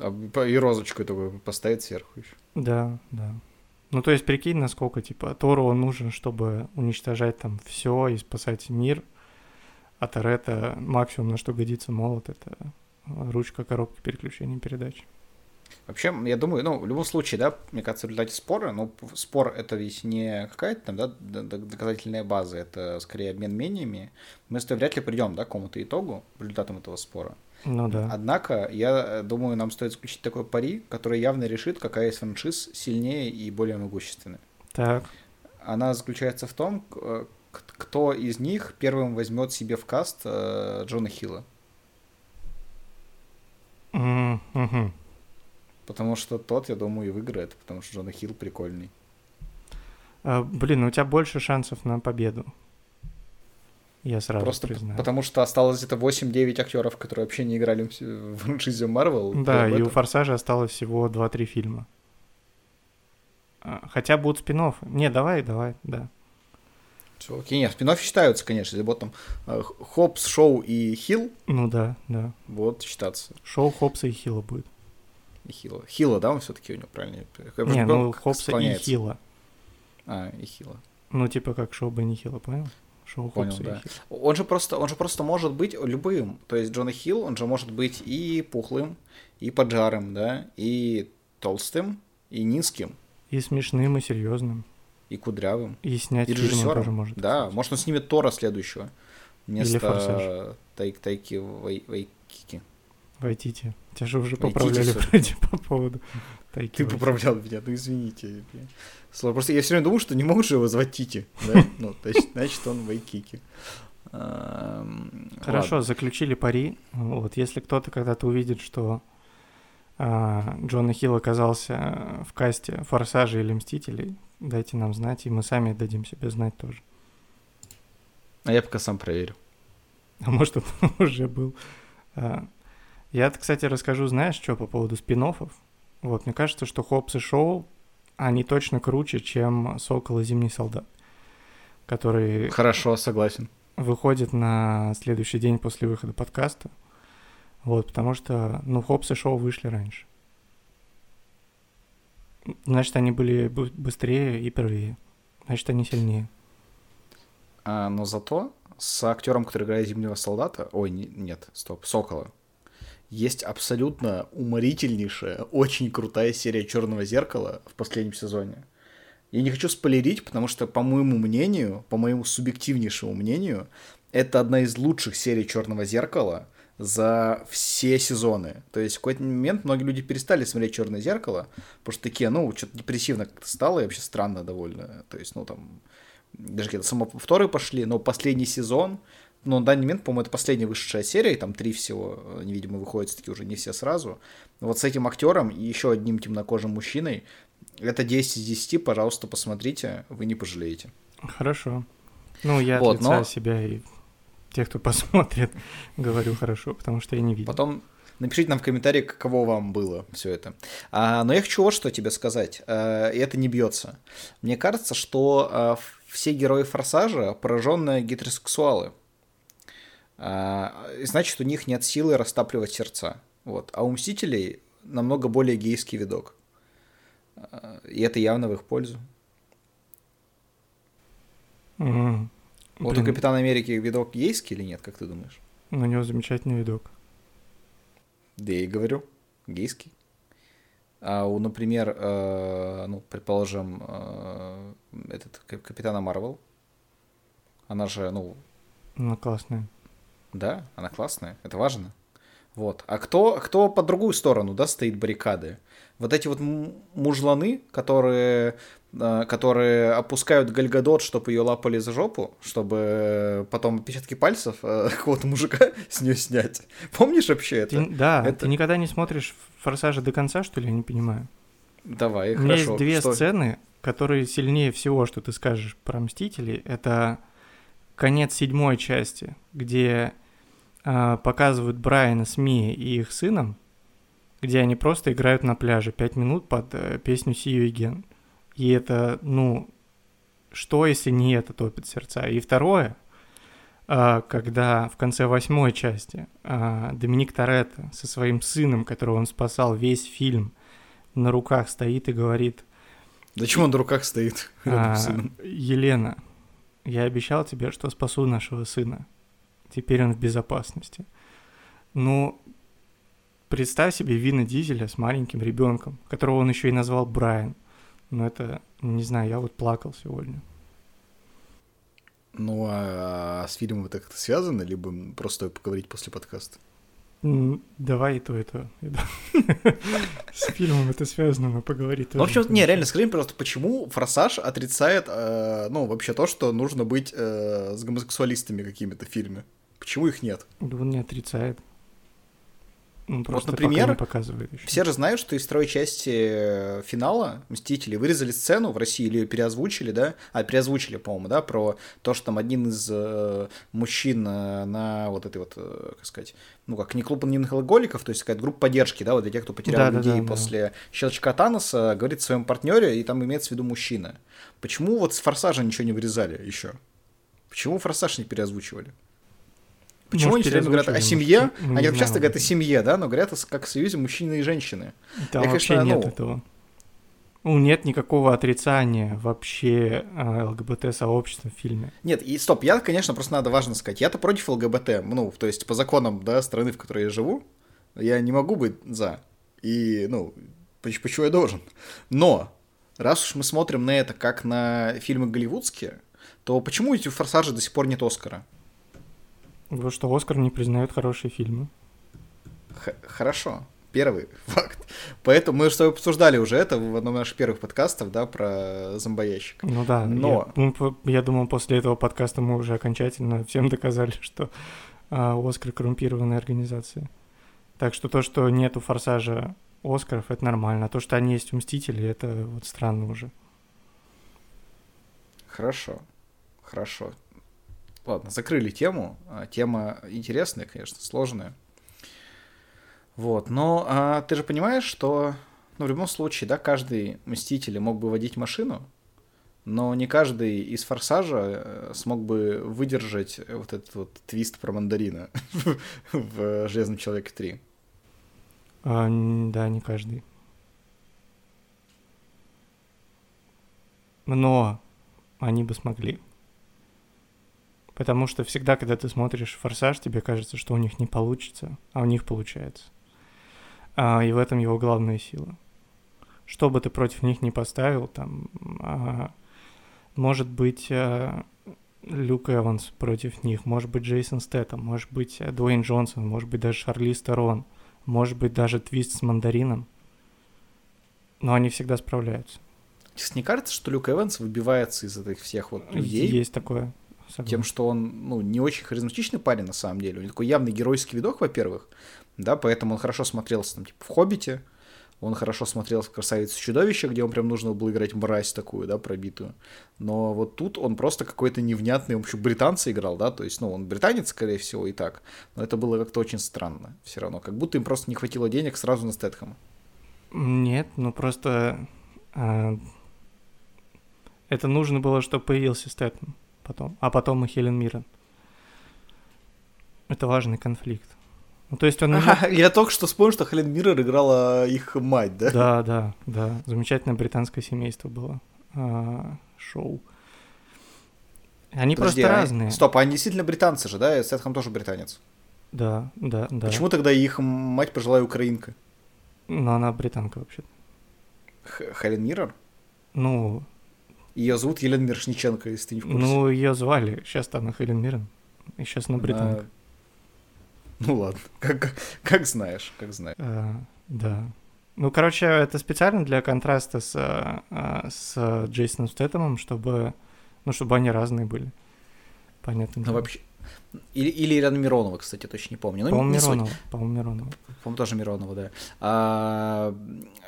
Speaker 1: А, И розочку такую поставить сверху еще.
Speaker 2: Да, да. Ну, то есть, прикинь, насколько, типа, Тору он нужен, чтобы уничтожать там все и спасать мир, а Торетто максимум, на что годится молот, это ручка коробки переключения передач.
Speaker 1: Вообще, я думаю, ну, в любом случае, да, мне кажется, в результате спора, ну, спор это ведь не какая-то там, да, доказательная база, это скорее обмен мнениями. Мы с тобой вряд ли придем, да, к какому-то итогу результатом этого спора.
Speaker 2: Ну да.
Speaker 1: Однако, я э, думаю, нам стоит заключить такой пари, который явно решит, какая из франшиз сильнее и более могущественная.
Speaker 2: Так,
Speaker 1: Она заключается в том, э, кто из них первым возьмет себе в каст э, Джона Хилла.
Speaker 2: Мгм.
Speaker 1: Потому что тот, я думаю, и выиграет, потому что Джона Хилл прикольный.
Speaker 2: А, блин, у тебя больше шансов на победу. Я сразу
Speaker 1: Просто
Speaker 2: признаю.
Speaker 1: потому что осталось где-то 8-9 актеров, которые вообще не играли в франшизе Марвел.
Speaker 2: Да,
Speaker 1: Прям
Speaker 2: и у Форсажа осталось всего 2-3 фильма. А, Хотя будут спин Не, давай, давай, да.
Speaker 1: Всё, окей, нет, спин считаются, конечно. Если вот там э, Хопс, Шоу и Хилл,
Speaker 2: Ну да, да.
Speaker 1: вот считаться.
Speaker 2: Шоу Хопса и Хилла будет.
Speaker 1: И Хилла. Хилла, да, он все-таки у него правильно?
Speaker 2: Не, ну Хопса и. Хилла.
Speaker 1: А, и Хилла.
Speaker 2: Ну, типа как шоу Бенни Хилла, понял? Шоу
Speaker 1: Понял,
Speaker 2: Хопса
Speaker 1: да. Он же просто, он же просто может быть любым. То есть Джона Хилл, он же может быть и пухлым, и поджарым, да, и толстым, и низким,
Speaker 2: И смешным, и серьезным.
Speaker 1: и кудрявым.
Speaker 2: И снять
Speaker 1: И режиссером.
Speaker 2: тоже может.
Speaker 1: Да,
Speaker 2: кстати.
Speaker 1: может он снимет Тора следующего. Вместо
Speaker 2: «Форсаж».
Speaker 1: Тайк Тайки Вай- Вайкики.
Speaker 2: Вайтити. Тебя же уже поправляли вроде по поводу *laughs* Тайки
Speaker 1: Ты поправлял меня, ну извините. Слово, Просто я все время думал, что не могут же его звать Тити. Да? *laughs* Ну, значит, он Вайкики.
Speaker 2: Хорошо, заключили пари. Вот, если кто-то когда-то увидит, что а, Джона Хилл оказался в касте Форсажа или Мстителей, дайте нам знать, и мы сами дадим себе знать тоже.
Speaker 1: А я пока сам проверю.
Speaker 2: А может, он *laughs* уже был. Я, кстати, расскажу, знаешь, что по поводу спин -оффов? Вот, мне кажется, что Хопс и Шоу, они точно круче, чем Сокол и Зимний Солдат, который
Speaker 1: Хорошо, согласен.
Speaker 2: выходит на следующий день после выхода подкаста. Вот, потому что, ну, Хопс и Шоу вышли раньше. Значит, они были быстрее и первее. Значит, они сильнее.
Speaker 1: А, но зато с актером, который играет Зимнего солдата, ой, не- нет, стоп, Сокола, есть абсолютно уморительнейшая, очень крутая серия Черного зеркала в последнем сезоне. Я не хочу спойлерить, потому что, по моему мнению, по моему субъективнейшему мнению, это одна из лучших серий Черного зеркала за все сезоны. То есть в какой-то момент многие люди перестали смотреть Черное зеркало, потому что такие, ну, что-то депрессивно как-то стало и вообще странно довольно. То есть, ну, там, даже какие-то самоповторы пошли, но последний сезон, ну, на данный момент, по-моему, это последняя вышедшая серия, там три всего, они, видимо, выходят все-таки уже не все сразу. Вот с этим актером и еще одним темнокожим мужчиной, это 10 из 10, пожалуйста, посмотрите, вы не пожалеете.
Speaker 2: Хорошо. Ну, я от
Speaker 1: Вот,
Speaker 2: лица
Speaker 1: но-
Speaker 2: себя и тех, кто *laughs* посмотрит, говорю хорошо, потому что я не видел.
Speaker 1: Потом напишите нам в комментарии, каково вам было все это. А, но я хочу вот что тебе сказать, а, и это не бьется. Мне кажется, что а, все герои Форсажа пораженные гетеросексуалы. А, значит, у них нет силы растапливать сердца. Вот. А у Мстителей намного более гейский видок. А, И это явно в их пользу.
Speaker 2: М.
Speaker 1: Вот
Speaker 2: Блин,
Speaker 1: у Капитана Америки видок гейский или нет, как ты думаешь?
Speaker 2: У него замечательный видок.
Speaker 1: Да я и говорю, гейский. А у, например, э, ну, предположим, э, этот Кап- Капитана Марвел, она же, ну,
Speaker 2: Ну, классный.
Speaker 1: Да, она классная, это важно. Вот. А кто, кто по другую сторону, да, стоит баррикады? Вот эти вот мужланы, которые, э, которые опускают Гальгадот, чтобы ее лапали за жопу, чтобы потом отпечатки пальцев э, *laughs* какого-то мужика с нее снять. Помнишь вообще это?
Speaker 2: Ты- да,
Speaker 1: это-
Speaker 2: ты никогда не смотришь «Форсажа» до конца, что ли? Я не понимаю.
Speaker 1: Давай,
Speaker 2: У меня
Speaker 1: хорошо.
Speaker 2: есть две
Speaker 1: Что-
Speaker 2: сцены, которые сильнее всего, что ты скажешь про «Мстителей». Это конец седьмой части, где а, показывают Брайана с Мией и их сыном, где они просто играют на пляже пять минут под э, песню «See you again». И это, ну, что, если не это топит сердца? И второе, а, когда в конце восьмой части а, Доминик Торетто со своим сыном, которого он спасал весь фильм, на руках стоит и говорит,
Speaker 1: Да чему он на руках стоит?
Speaker 2: а? Елена, я обещал тебе, что спасу нашего сына. Теперь он в безопасности. Ну, представь себе Вина Дизеля с маленьким ребенком, которого он еще и назвал Брайан. Ну, это, не знаю, я вот плакал сегодня.
Speaker 1: Ну, а с фильмом это как-то связано, либо просто поговорить после подкаста?
Speaker 2: Давай и то, и то. И. *laughs* С фильмом это связано, но поговорить
Speaker 1: Ну, в
Speaker 2: тоже
Speaker 1: общем, не, реально, скажи мне, пожалуйста, почему «Форсаж» отрицает, э, ну, вообще то, что нужно быть э, с гомосексуалистами какими-то в фильме? Почему их нет?
Speaker 2: Да он не отрицает. Он просто
Speaker 1: например,
Speaker 2: пока не показывает еще.
Speaker 1: Все же знают, что из второй части э, финала «Мстители» вырезали сцену в России или ее переозвучили, да? А, переозвучили, по-моему, да, про то, что там один из э, мужчин э, на вот этой вот, э, как сказать, ну как, не клуб алкоголиков, то есть какая-то группа поддержки, да, вот для тех, кто потерял
Speaker 2: Да-да-да,
Speaker 1: людей
Speaker 2: да.
Speaker 1: после щелчка Таноса, говорит своем партнере, и там имеется в виду мужчина. Почему вот с «Форсажа» ничего не вырезали еще? Почему «Форсаж» не переозвучивали? Почему
Speaker 2: Может,
Speaker 1: они все время говорят о семье?
Speaker 2: мы не
Speaker 1: Они часто говорят о семье, да, но говорят как о союзе мужчины и женщины.
Speaker 2: Там
Speaker 1: Я,
Speaker 2: вообще
Speaker 1: конечно,
Speaker 2: нет
Speaker 1: ну-
Speaker 2: этого. Ну, нет никакого отрицания вообще а, ЛГБТ-сообщества в фильме.
Speaker 1: Нет, и стоп, я, конечно, просто надо важно сказать, я-то против ЛГБТ, ну, то есть по законам, да, страны, в которой я живу, я не могу быть за. И, ну, поч- почему я должен? Но, раз уж мы смотрим на это как на фильмы голливудские, то почему эти форсажи до сих пор нет Оскара?
Speaker 2: Вот что Оскар не признает хорошие фильмы.
Speaker 1: Х- хорошо. Первый *laughs* факт. Поэтому мы с тобой обсуждали уже это в одном из наших первых подкастов, да, про зомбоящик.
Speaker 2: Ну да, Но... я, я думал, после этого подкаста мы уже окончательно *laughs* всем доказали, что а, Оскар коррумпированная организация. Так что то, что нету форсажа Оскаров, это нормально. А то, что они есть у Мстителей, это вот странно уже.
Speaker 1: Хорошо, хорошо. Ладно, закрыли тему. А, тема интересная, конечно, сложная. Вот, но а, ты же понимаешь, что ну, в любом случае, да, каждый Мститель мог бы водить машину, но не каждый из Форсажа э, смог бы выдержать вот этот вот твист про мандарина *laughs* в Железном Человеке 3.
Speaker 2: А, да, не каждый. Но они бы смогли. Потому что всегда, когда ты смотришь «Форсаж», тебе кажется, что у них не получится, а у них получается. А, и в этом его главная сила. Что бы ты против них не поставил, там, а, может быть, а, Люк Эванс против них, может быть, Джейсон Стэттем, может быть, Дуэйн Джонсон, может быть, даже Шарли Сторон, может быть, даже твист с мандарином. Но они всегда справляются.
Speaker 1: Тебе не кажется, что Люк Эванс выбивается из этих всех вот людей?
Speaker 2: Есть такое.
Speaker 1: Согласен. Тем, что он, ну, не очень харизматичный парень на самом деле. У него такой явный геройский видок, во-первых, да, поэтому он хорошо смотрелся там, типа, в «Хоббите», он хорошо смотрелся в «Красавице чудовище», где он прям нужно было играть мразь такую, да, пробитую. Но вот тут он просто какой-то невнятный, он еще британца играл, да, то есть, ну, он британец, скорее всего, и так. Но это было как-то очень странно все равно. Как будто им просто не хватило денег сразу на Стэтхэма.
Speaker 2: Нет, ну просто... А... Это нужно было, чтобы появился Стэтхэм потом, а потом и Хелен Миррен. Это важный конфликт. Ну, то есть он...
Speaker 1: Ага, я только что вспомнил, что Хелен Миррен играла их мать, да?
Speaker 2: Да, да, да. Замечательное британское семейство было. А, шоу. Они Подожди, просто а... разные.
Speaker 1: Стоп, они действительно британцы же, да? Сетхам тоже британец.
Speaker 2: Да, да, да.
Speaker 1: Почему тогда их мать пожилая украинка?
Speaker 2: Ну, она британка вообще.
Speaker 1: Хелен Миррен?
Speaker 2: Ну,
Speaker 1: ее зовут Елена Мирошниченко, если ты не в
Speaker 2: курсе. Ну, ее звали. Сейчас она Хелен Миррен. И сейчас она британка.
Speaker 1: А... Ну ладно, как, как знаешь, как знаешь.
Speaker 2: А, да. Ну, короче, это специально для контраста с, а, с Джейсоном Стэттемом, чтобы, ну, чтобы они разные были. Понятно.
Speaker 1: Ну, вообще, или, или Ирина Миронова, кстати, точно не помню. Ну,
Speaker 2: по-моему, Миронова. По-моему, Миронова.
Speaker 1: По-моему, тоже Миронова, да. А,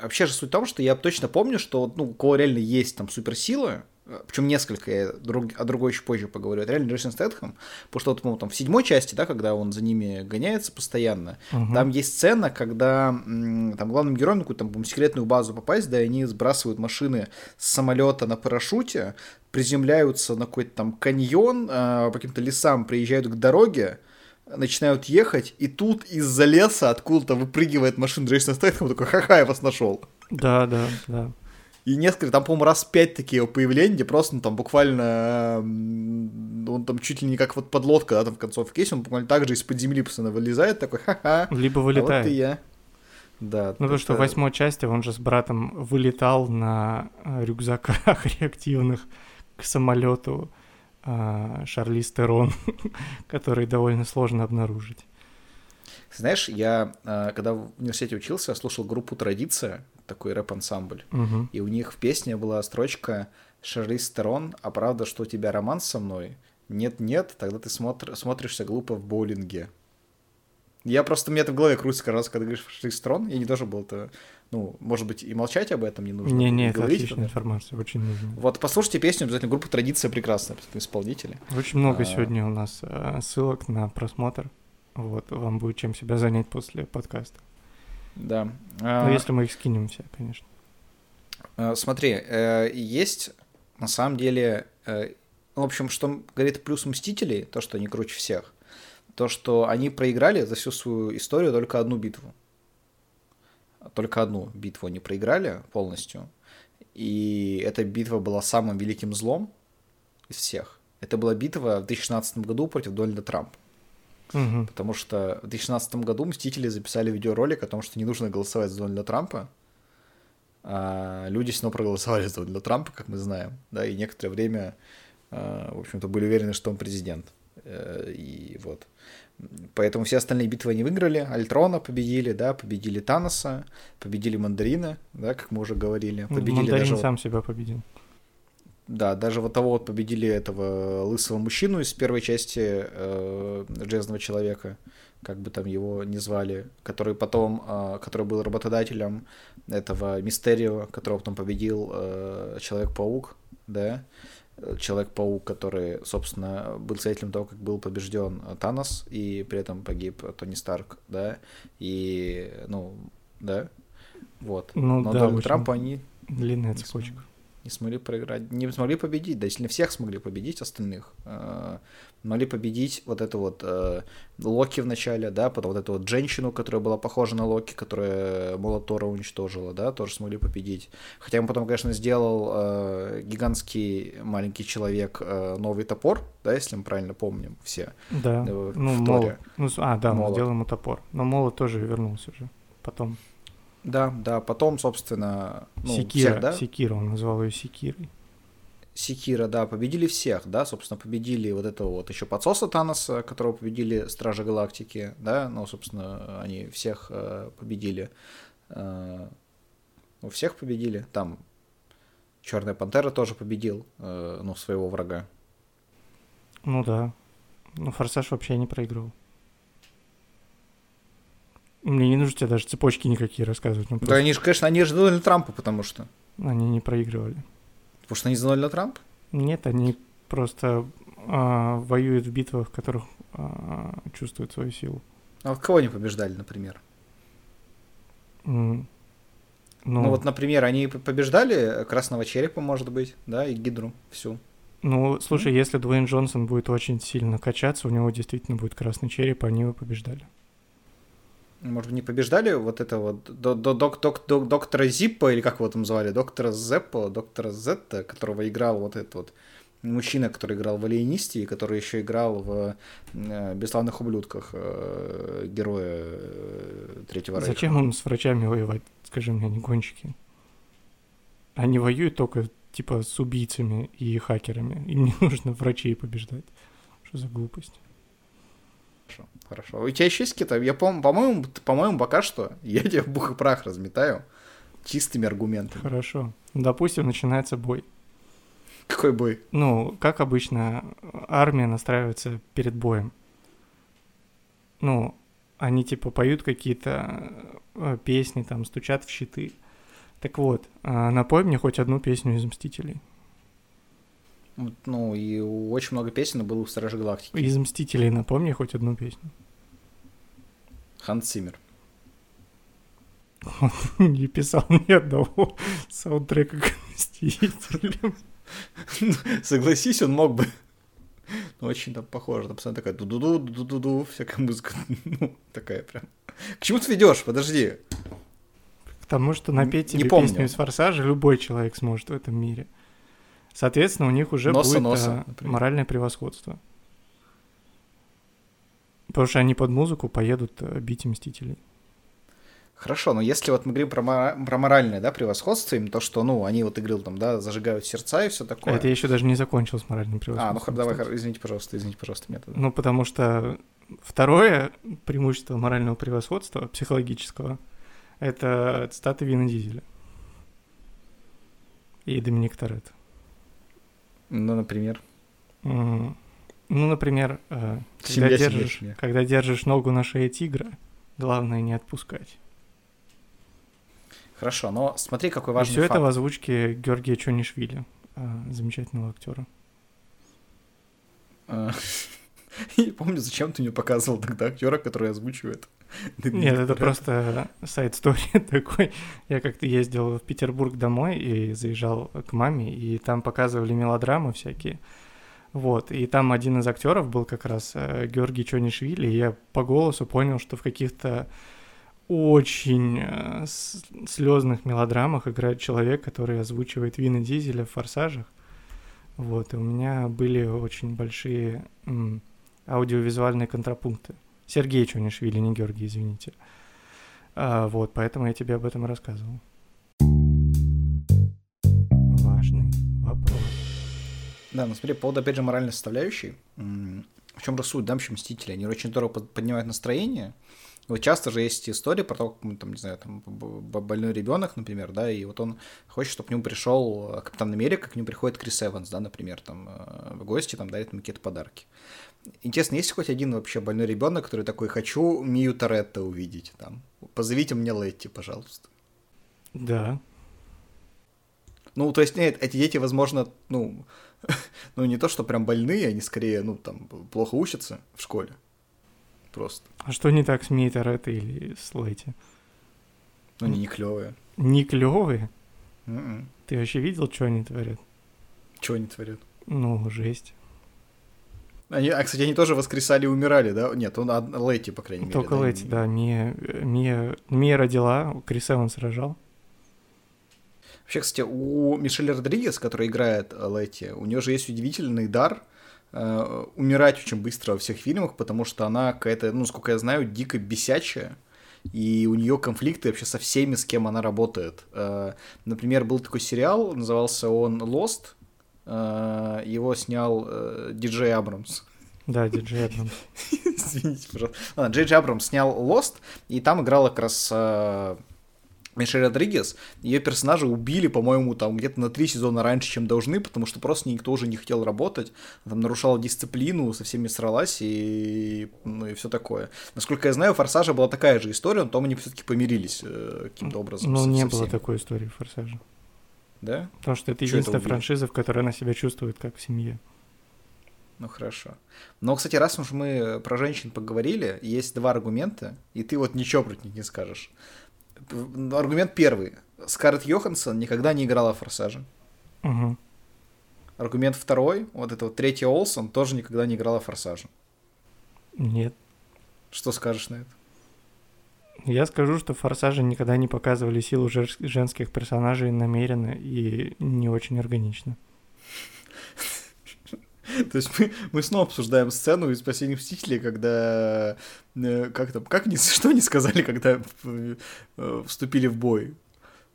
Speaker 1: вообще же суть в том, что я точно помню, что ну, у кого реально есть там суперсила, причем несколько, я друг, о другой еще позже поговорю, это реально Джейсон Стэтхэм, потому что вот, по там в седьмой части, да, когда он за ними гоняется постоянно, угу. там есть сцена, когда там главным героем на какую-то там, секретную базу попасть, да, и они сбрасывают машины с самолета на парашюте, приземляются на какой-то там каньон, э, по каким-то лесам приезжают к дороге, начинают ехать, и тут из-за леса откуда-то выпрыгивает машина Джейсона Стэтхэма, такой, ха-ха, я вас нашел.
Speaker 2: Да, да, да.
Speaker 1: И несколько, там, по-моему, раз пять такие его появления, где просто, ну, там, буквально, он там чуть ли не как вот подлодка, да, там, в концовке есть, он буквально так же из-под земли постоянно вылезает, такой, ха-ха.
Speaker 2: Либо вылетает.
Speaker 1: А вот и я. Да.
Speaker 2: Ну, потому что в восьмой части он же с братом вылетал на э, рюкзаках *laughs* реактивных к самолету э, Шарли Стерон, *laughs* который довольно сложно обнаружить.
Speaker 1: Знаешь, я э, когда в университете учился, слушал группу Традиция, такой рэп-ансамбль.
Speaker 2: Угу.
Speaker 1: И у них в песне была строчка «Шарли Стерон, а правда, что у тебя роман со мной? Нет-нет, тогда ты смотр смотришься глупо в боулинге». Я просто, мне это в голове крутится каждый раз, когда говоришь Шарли Стерон, я не должен был это, ну, может быть, и молчать об этом не нужно.
Speaker 2: Не-не, это отличная информация, очень нужно.
Speaker 1: Вот, послушайте песню, обязательно группа «Традиция» прекрасная, исполнители.
Speaker 2: Очень много а... сегодня у нас э, ссылок на просмотр. Вот, вам будет чем себя занять после подкаста.
Speaker 1: Да.
Speaker 2: Ну, а... если мы их скинем все, конечно.
Speaker 1: А, смотри, э, есть на самом деле, э, в общем, что говорит плюс Мстителей, то, что они круче всех, то, что они проиграли за всю свою историю только одну битву. Только одну битву они проиграли полностью. И эта битва была самым великим злом из всех. Это была битва в 2016 году против Дональда Трампа.
Speaker 2: Угу.
Speaker 1: Потому что в 2016 году Мстители записали видеоролик о том, что не нужно голосовать за Дональда Трампа. А люди все равно проголосовали за Дональда Трампа, как мы знаем, да, и некоторое время, а, в общем-то, были уверены, что он президент. Э, и вот. Поэтому все остальные битвы они выиграли. Альтрона победили, да, победили Таноса, победили Мандарина, да, как мы уже говорили. Победили
Speaker 2: Мандарин
Speaker 1: даже...
Speaker 2: сам себя победил.
Speaker 1: Да, даже вот того вот победили этого лысого мужчину из первой части э, Железного Человека, как бы там его не звали, который потом, э, который был работодателем этого Мистерио, которого потом победил э, Человек-паук, да, Человек-паук, который, собственно, был свидетелем того, как был побежден Танос, и при этом погиб Тони Старк, да, и, ну, да, вот.
Speaker 2: Ну,
Speaker 1: Но
Speaker 2: да,
Speaker 1: Дональд Трамп они
Speaker 2: Длинная цепочка.
Speaker 1: Не смогли проиграть, не смогли победить, да, если не всех смогли победить остальных, э, могли победить вот эту вот э, Локи в начале, да, потом вот эту вот женщину, которая была похожа на Локи, которая молот Тора уничтожила, да, тоже смогли победить. Хотя он потом, конечно, сделал э, гигантский маленький человек э, новый топор, да, если мы правильно помним все.
Speaker 2: Да.
Speaker 1: э,
Speaker 2: Ну,
Speaker 1: в
Speaker 2: молот.
Speaker 1: Торе.
Speaker 2: Ну, а, да,
Speaker 1: Молот.
Speaker 2: сделал ему топор. Но молот тоже вернулся уже. Потом.
Speaker 1: Да, да, потом, собственно, ну,
Speaker 2: Секира.
Speaker 1: всех, да,
Speaker 2: Секира, он назвал ее Секирой.
Speaker 1: Секира, да, победили всех, да, собственно, победили вот этого вот еще подсоса Таноса, которого победили Стражи Галактики, да, ну, собственно, они всех э, победили. Э, ну, всех победили, там Черная Пантера тоже победил, э, ну, своего врага.
Speaker 2: Ну да. Ну, Форсаж вообще не проигрывал. Мне не нужно тебе даже цепочки никакие рассказывать. Ну,
Speaker 1: Да
Speaker 2: просто
Speaker 1: они же, конечно, они же Дональда Трампа, потому что.
Speaker 2: они не проигрывали.
Speaker 1: Потому что они за Дональда Трампа?
Speaker 2: Нет, они просто а, воюют в битвах, в которых а, чувствуют свою силу.
Speaker 1: А кого они побеждали, например?
Speaker 2: М,
Speaker 1: Ну, вот, например, они побеждали Красного Черепа, может быть, да, и Гидру всю.
Speaker 2: Ну, слушай, если Дуэйн Джонсон будет очень сильно качаться, у него действительно будет красный череп, они его побеждали.
Speaker 1: Может быть, не побеждали вот это вот до- до- док- док- док- доктора Зиппа, или как его там звали, доктора Зеппа, доктора Зетта, которого играл вот этот вот мужчина, который играл в «Алиенисте», и который еще играл в э, «Бесславных ублюдках» э, героя э, Третьего Рейха.
Speaker 2: Зачем им с врачами воевать? Скажи мне, они гонщики. Они воюют только, типа, с убийцами и хакерами. Им не *laughs* нужно врачей побеждать. Что за глупость?
Speaker 1: Хорошо, хорошо. У тебя еще есть какие-то... Я, пом- по-моему, по-моему, пока что я тебе в бух и прах разметаю чистыми аргументами.
Speaker 2: Хорошо. Допустим, начинается бой.
Speaker 1: Какой бой?
Speaker 2: Ну, как обычно, армия настраивается перед боем. Ну, они типа поют какие-то э, песни, там, стучат в щиты. Так вот, а, напой мне хоть одну песню из «Мстителей».
Speaker 1: Ну, и очень много песен было у Стражи Галактики.
Speaker 2: Из «Мстителей» напомни хоть одну песню.
Speaker 1: Ханс Циммер. *laughs*
Speaker 2: Не писал ни одного саундтрека к «Мстителям». *laughs*
Speaker 1: Согласись, он мог бы. Ну, очень там похоже. Там постоянно такая ду-ду-ду, ду-ду-ду, всякая музыка. *laughs* Ну, такая прям. К чему ты ведешь? Подожди.
Speaker 2: Потому что напеть
Speaker 1: Не
Speaker 2: тебе песню из «Форсажа» любой человек сможет в этом мире. Соответственно, у них уже
Speaker 1: Носа
Speaker 2: будет
Speaker 1: носа,
Speaker 2: а, моральное превосходство. Потому что они под музыку поедут а, бить Мстителей.
Speaker 1: Хорошо, но если вот мы говорим про, мора- про моральное, да, превосходство, им то, что, ну, они вот игры там, да, зажигают сердца и все такое.
Speaker 2: Это я еще даже не закончил с моральным превосходством.
Speaker 1: А, ну хор- давай,
Speaker 2: кстати.
Speaker 1: извините, пожалуйста, извините, пожалуйста, меня тогда.
Speaker 2: Ну, потому что второе преимущество морального превосходства, психологического, это цитаты Вина Дизеля. И Доминик Торетто.
Speaker 1: Ну, например.
Speaker 2: Ну, например, э, когда
Speaker 1: Семья, семья,
Speaker 2: держишь,
Speaker 1: семья.
Speaker 2: когда держишь ногу на шее тигра, главное не отпускать.
Speaker 1: Хорошо, но смотри, какой
Speaker 2: И
Speaker 1: важный
Speaker 2: все
Speaker 1: факт.
Speaker 2: это в озвучке Георгия Чонишвили, э, замечательного актера.
Speaker 1: А, *laughs* Я не помню, зачем ты мне показывал тогда актера, который озвучивает.
Speaker 2: Нет, это просто сайт стори *laughs* такой. Я как-то ездил в Петербург домой и заезжал к маме, и там показывали мелодрамы всякие. Вот, и там один из актеров был как раз э, Георгий Чонишвили, и я по голосу понял, что в каких-то очень э, слезных мелодрамах играет человек, который озвучивает Вина Дизеля в «Форсажах». Вот, и у меня были очень большие аудиовизуальные контрапункты. Сергей Чонишвили, не Георгий, извините. А, вот, поэтому я тебе об этом рассказывал. Важный вопрос.
Speaker 1: Да, ну смотри, по поводу, опять же, моральной составляющей. в чем суть, да, вообще Мстители? Они очень здорово поднимают настроение, вот часто же есть истории про то, как, там, не знаю, там, больной ребенок, например, да, и вот он хочет, чтобы к нему пришел Капитан Америка, к нему приходит Крис Эванс, да, например, там, э, в гости, там, дарит ему какие-то подарки. Интересно, есть хоть один вообще больной ребенок, который такой, хочу Мию Торетто увидеть, там, позовите мне Летти, пожалуйста.
Speaker 2: Да.
Speaker 1: Ну, то есть, нет, эти дети, возможно, ну, *laughs* ну, не то, что прям больные, они скорее, ну, там, плохо учатся в школе просто.
Speaker 2: А что не так с Мейтерет или с Лэти?
Speaker 1: Ну, они не клевые.
Speaker 2: Не клевые?
Speaker 1: Mm-mm. М-м.
Speaker 2: Ты вообще видел, что они творят?
Speaker 1: Что они творят?
Speaker 2: Ну, жесть.
Speaker 1: Они, а, кстати, они тоже воскресали и умирали, да? Нет, он Лэти, по крайней мере.
Speaker 2: Только да? Лэти, да. Мия, Мия, Мия родила, Крис Эванс сражал.
Speaker 1: Вообще, кстати, у Мишель Родригес, который играет Лэти, у нее же есть удивительный дар э, умирать очень быстро во всех фильмах, потому что она какая-то, ну, сколько я знаю, дико бесячая, и у нее конфликты вообще со всеми, с кем она работает. Э, например, был такой сериал, назывался он Lost, э, его снял э, Диджей Абрамс.
Speaker 2: Да, Диджей Абрамс. *laughs*
Speaker 1: Извините, пожалуйста. А, Джей Абрамс снял Lost, и там играла как раз э, Мишель Родригес, ее персонажа убили, по-моему, там где-то на три сезона раньше, чем должны, потому что просто никто уже не хотел работать, там нарушала дисциплину, со всеми сралась и, ну, и все такое. Насколько я знаю, у Форсажа была такая же история, но потом они все-таки помирились э, каким-то образом.
Speaker 2: Ну, не было такой истории в Форсаже.
Speaker 1: Да?
Speaker 2: Потому что это единственная это франшиза, в которой она себя чувствует как в семье.
Speaker 1: Ну хорошо. Но, кстати, раз уж мы про женщин поговорили, есть два аргумента, и ты вот ничего про них не скажешь аргумент первый. Скарлетт Йоханссон никогда не играла в «Форсаже».
Speaker 2: Угу.
Speaker 1: Аргумент второй, вот это вот третий Олсон тоже никогда не играла в «Форсаже».
Speaker 2: Нет.
Speaker 1: Что скажешь на это?
Speaker 2: Я скажу, что в «Форсаже» никогда не показывали силу женских персонажей намеренно и не очень органично. *laughs*
Speaker 1: То есть мы, мы снова обсуждаем сцену из «Последних мстителей», когда... Э, как там, как они, *laughs* что они сказали, когда э, вступили в бой?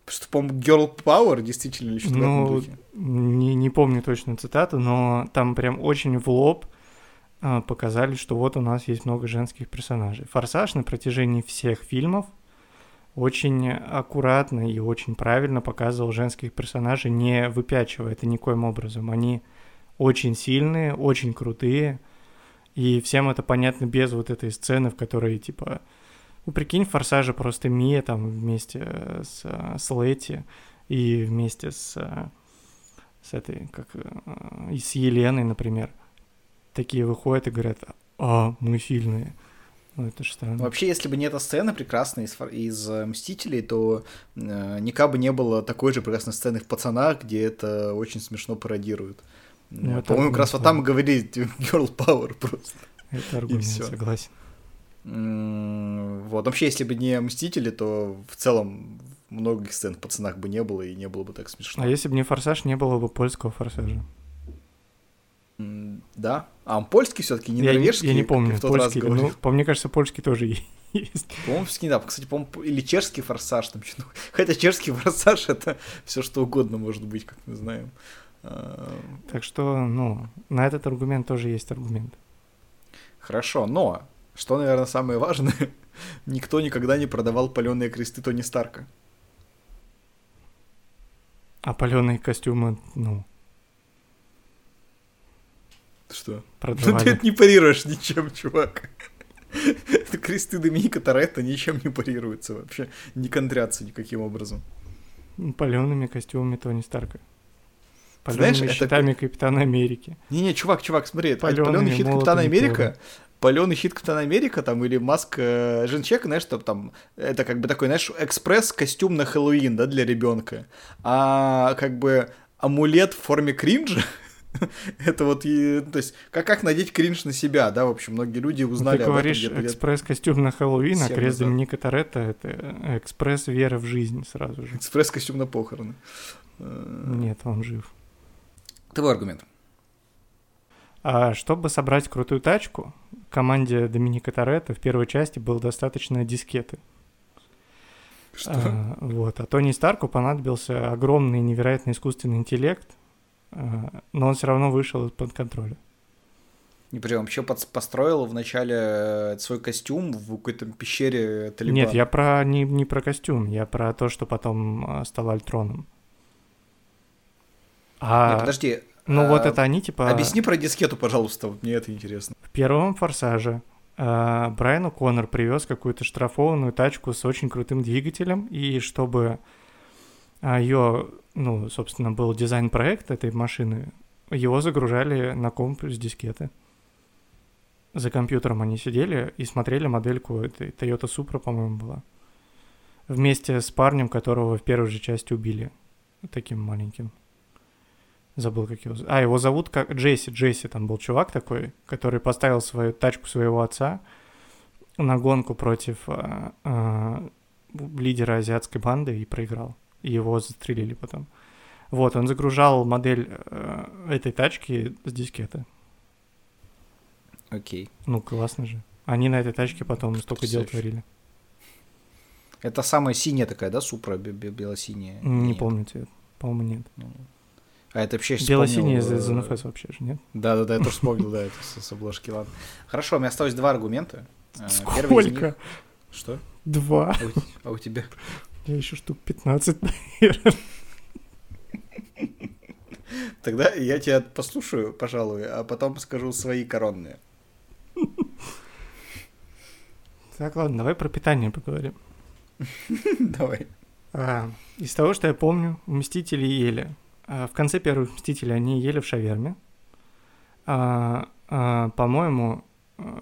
Speaker 1: Что, по-моему, Girl Power действительно или что-то
Speaker 2: ну, в этом духе. Не, не помню точно цитату, но там прям очень в лоб показали, что вот у нас есть много женских персонажей. «Форсаж» на протяжении всех фильмов очень аккуратно и очень правильно показывал женских персонажей, не выпячивая это никоим образом. Они очень сильные, очень крутые, и всем это понятно без вот этой сцены, в которой, типа, ну, прикинь, в «Форсаже» просто Мия там вместе с, с Летти и вместе с, с этой, как, и с Еленой, например, такие выходят и говорят, а, мы сильные. Ну, это что?
Speaker 1: Вообще, если бы не эта сцена прекрасная из, из «Мстителей», то э, никак бы не было такой же прекрасной сцены в «Пацанах», где это очень смешно пародируют. Ну, По-моему, как раз вот там говорили girl power просто.
Speaker 2: Это аргумент, согласен.
Speaker 1: Вот, вообще, если бы не Мстители, то в целом многих сцен в пацанах бы не было, и не было бы так смешно.
Speaker 2: А если бы не Форсаж, не было бы польского Форсажа?
Speaker 1: Да. А он польский все-таки, не норвежский?
Speaker 2: Я не помню, в тот польский, раз ну, по мне кажется, польский тоже *laughs* есть.
Speaker 1: По-моему, да. Кстати, по-моему, или чешский форсаж там что *laughs* Хотя чешский форсаж это все что угодно может быть, как мы знаем.
Speaker 2: Так что, ну, на этот аргумент тоже есть аргумент.
Speaker 1: Хорошо, но, что, наверное, самое важное, *laughs* никто никогда не продавал паленые кресты Тони Старка.
Speaker 2: А паленые костюмы, ну...
Speaker 1: Что? *laughs*
Speaker 2: Продавали. Ну
Speaker 1: ты это не парируешь ничем, чувак. Кресты Доминика Торетто ничем не парируются вообще, не контрятся никаким образом.
Speaker 2: Палеными костюмами Тони Старка. Знаешь, это... щитами Капитана Америки.
Speaker 1: Не-не, чувак, чувак, смотри, паленый щит Капитана Америка, паленый щит Капитана Америка, там, или маска э, Женчека, знаешь, что там, это как бы такой, знаешь, экспресс-костюм на Хэллоуин, да, для ребенка. А как бы амулет в форме кринжа, *laughs* *laughs* это вот, то есть, как, как надеть кринж на себя, да, в общем, многие люди узнали
Speaker 2: Ты говоришь экспресс-костюм на Хэллоуин, а крест Доминика Торетто — это экспресс веры в жизнь сразу же.
Speaker 1: Экспресс-костюм на похороны.
Speaker 2: Нет, он жив.
Speaker 1: Твой аргумент.
Speaker 2: А чтобы собрать крутую тачку, команде Доминика Торетто в первой части было достаточно дискеты.
Speaker 1: Что? А,
Speaker 2: вот. А Тони Старку понадобился огромный невероятный искусственный интеллект, но он все равно вышел из-под контроля.
Speaker 1: И прям вообще под, построил вначале э, свой костюм в какой-то пещере Талибан.
Speaker 2: Нет, я про не, не про костюм, я про то, что потом стал Альтроном.
Speaker 1: А... Нет, подожди.
Speaker 2: Ну а... вот это они типа...
Speaker 1: Объясни про дискету, пожалуйста, мне это интересно.
Speaker 2: В первом «Форсаже» Uh, Брайан О'Коннор привез какую-то штрафованную тачку с очень крутым двигателем, и чтобы uh, ее, ну, собственно, был дизайн-проект этой машины, его загружали на комп с дискеты. За компьютером они сидели и смотрели модельку этой Toyota Supra, по-моему, была. Вместе с парнем, которого в первой же части убили. Таким маленьким. Забыл, как его зовут. А, его зовут как Джесси. Джесси там был чувак такой, который поставил свою тачку своего отца на гонку против а, а, лидера азиатской банды и проиграл. Его застрелили потом. Вот, он загружал модель э, этой тачки с дискеты.
Speaker 1: Окей.
Speaker 2: Ну, классно же. Они на этой тачке потом столько дел творили.
Speaker 1: Это самая синяя такая, да, Супра белосиняя?
Speaker 2: Не нет. помню цвет. По-моему, нет. Ну,
Speaker 1: а это вообще
Speaker 2: Белосиняя из ЗНФС вообще же, нет?
Speaker 1: Да-да-да, я тоже вспомнил, да, *laughs* это с обложки, ладно. Хорошо, у меня осталось два аргумента.
Speaker 2: Э, Сколько?
Speaker 1: Что?
Speaker 2: Два.
Speaker 1: А у а тебя?
Speaker 2: Я еще штук 15, *laughs* наверное.
Speaker 1: Тогда я тебя послушаю, пожалуй, а потом скажу свои коронные.
Speaker 2: Так, ладно, давай про питание поговорим. *laughs*
Speaker 1: Давай.
Speaker 2: А, из того, что я помню, Мстители ели. А, в конце первых Мстителей они ели в шаверме. А, а, по-моему,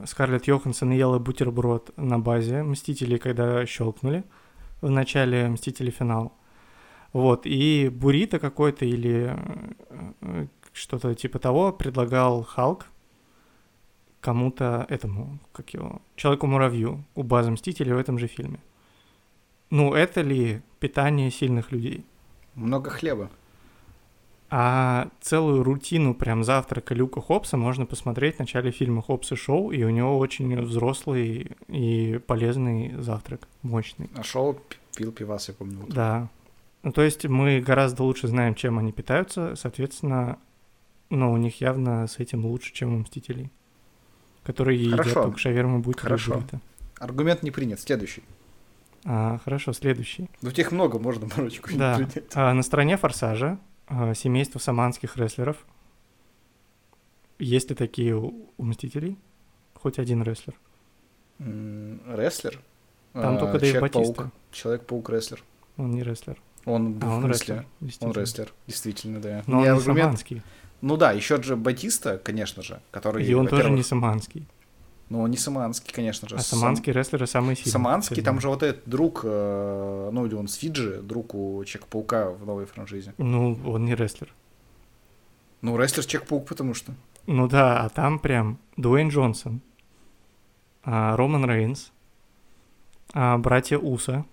Speaker 2: Скарлетт Йоханссон ела бутерброд на базе Мстителей, когда щелкнули в начале Мстители финал. Вот, и Бурита какой-то или э, что-то типа того предлагал Халк кому-то этому, как его, Человеку-муравью у базы Мстителей в этом же фильме. Ну, это ли питание сильных людей?
Speaker 1: Много хлеба.
Speaker 2: А целую рутину прям завтрака Люка Хопса можно посмотреть в начале фильма «Хопс и Шоу», и у него очень взрослый и полезный завтрак, мощный.
Speaker 1: А Шоу пил пивас, я помню.
Speaker 2: Да, ну, то есть мы гораздо лучше знаем, чем они питаются, соответственно, ну, у них явно с этим лучше, чем у Мстителей, которые хорошо. едят только шаверму будет
Speaker 1: Хорошо. Аргумент не принят. Следующий.
Speaker 2: А, хорошо, следующий.
Speaker 1: Ну, тех много, можно *laughs* парочку
Speaker 2: да. принять. А, на стороне «Форсажа» семейство саманских рестлеров. Есть ли такие у, у «Мстителей»? Хоть один рестлер.
Speaker 1: рестлер?
Speaker 2: Там а, только Дэйв Батиста.
Speaker 1: Человек-паук рестлер.
Speaker 2: Он не рестлер.
Speaker 1: Он,
Speaker 2: а, он рестлер.
Speaker 1: Он рестлер, действительно, да.
Speaker 2: Но он не самоанский.
Speaker 1: Ну да, еще же Батиста, конечно же, который...
Speaker 2: И он тоже не саманский.
Speaker 1: Ну, не саманский, конечно же.
Speaker 2: А самоанские Сам... рестлеры самые сильные.
Speaker 1: Самоанский, там же вот этот друг, э, ну, или он с Фиджи, друг у Чек-паука в новой франшизе.
Speaker 2: Ну, он не рестлер.
Speaker 1: Ну, рестлер Чек-паук, потому что.
Speaker 2: Ну да, а там прям Дуэйн Джонсон, а, Роман Рейнс, а, братья Уса,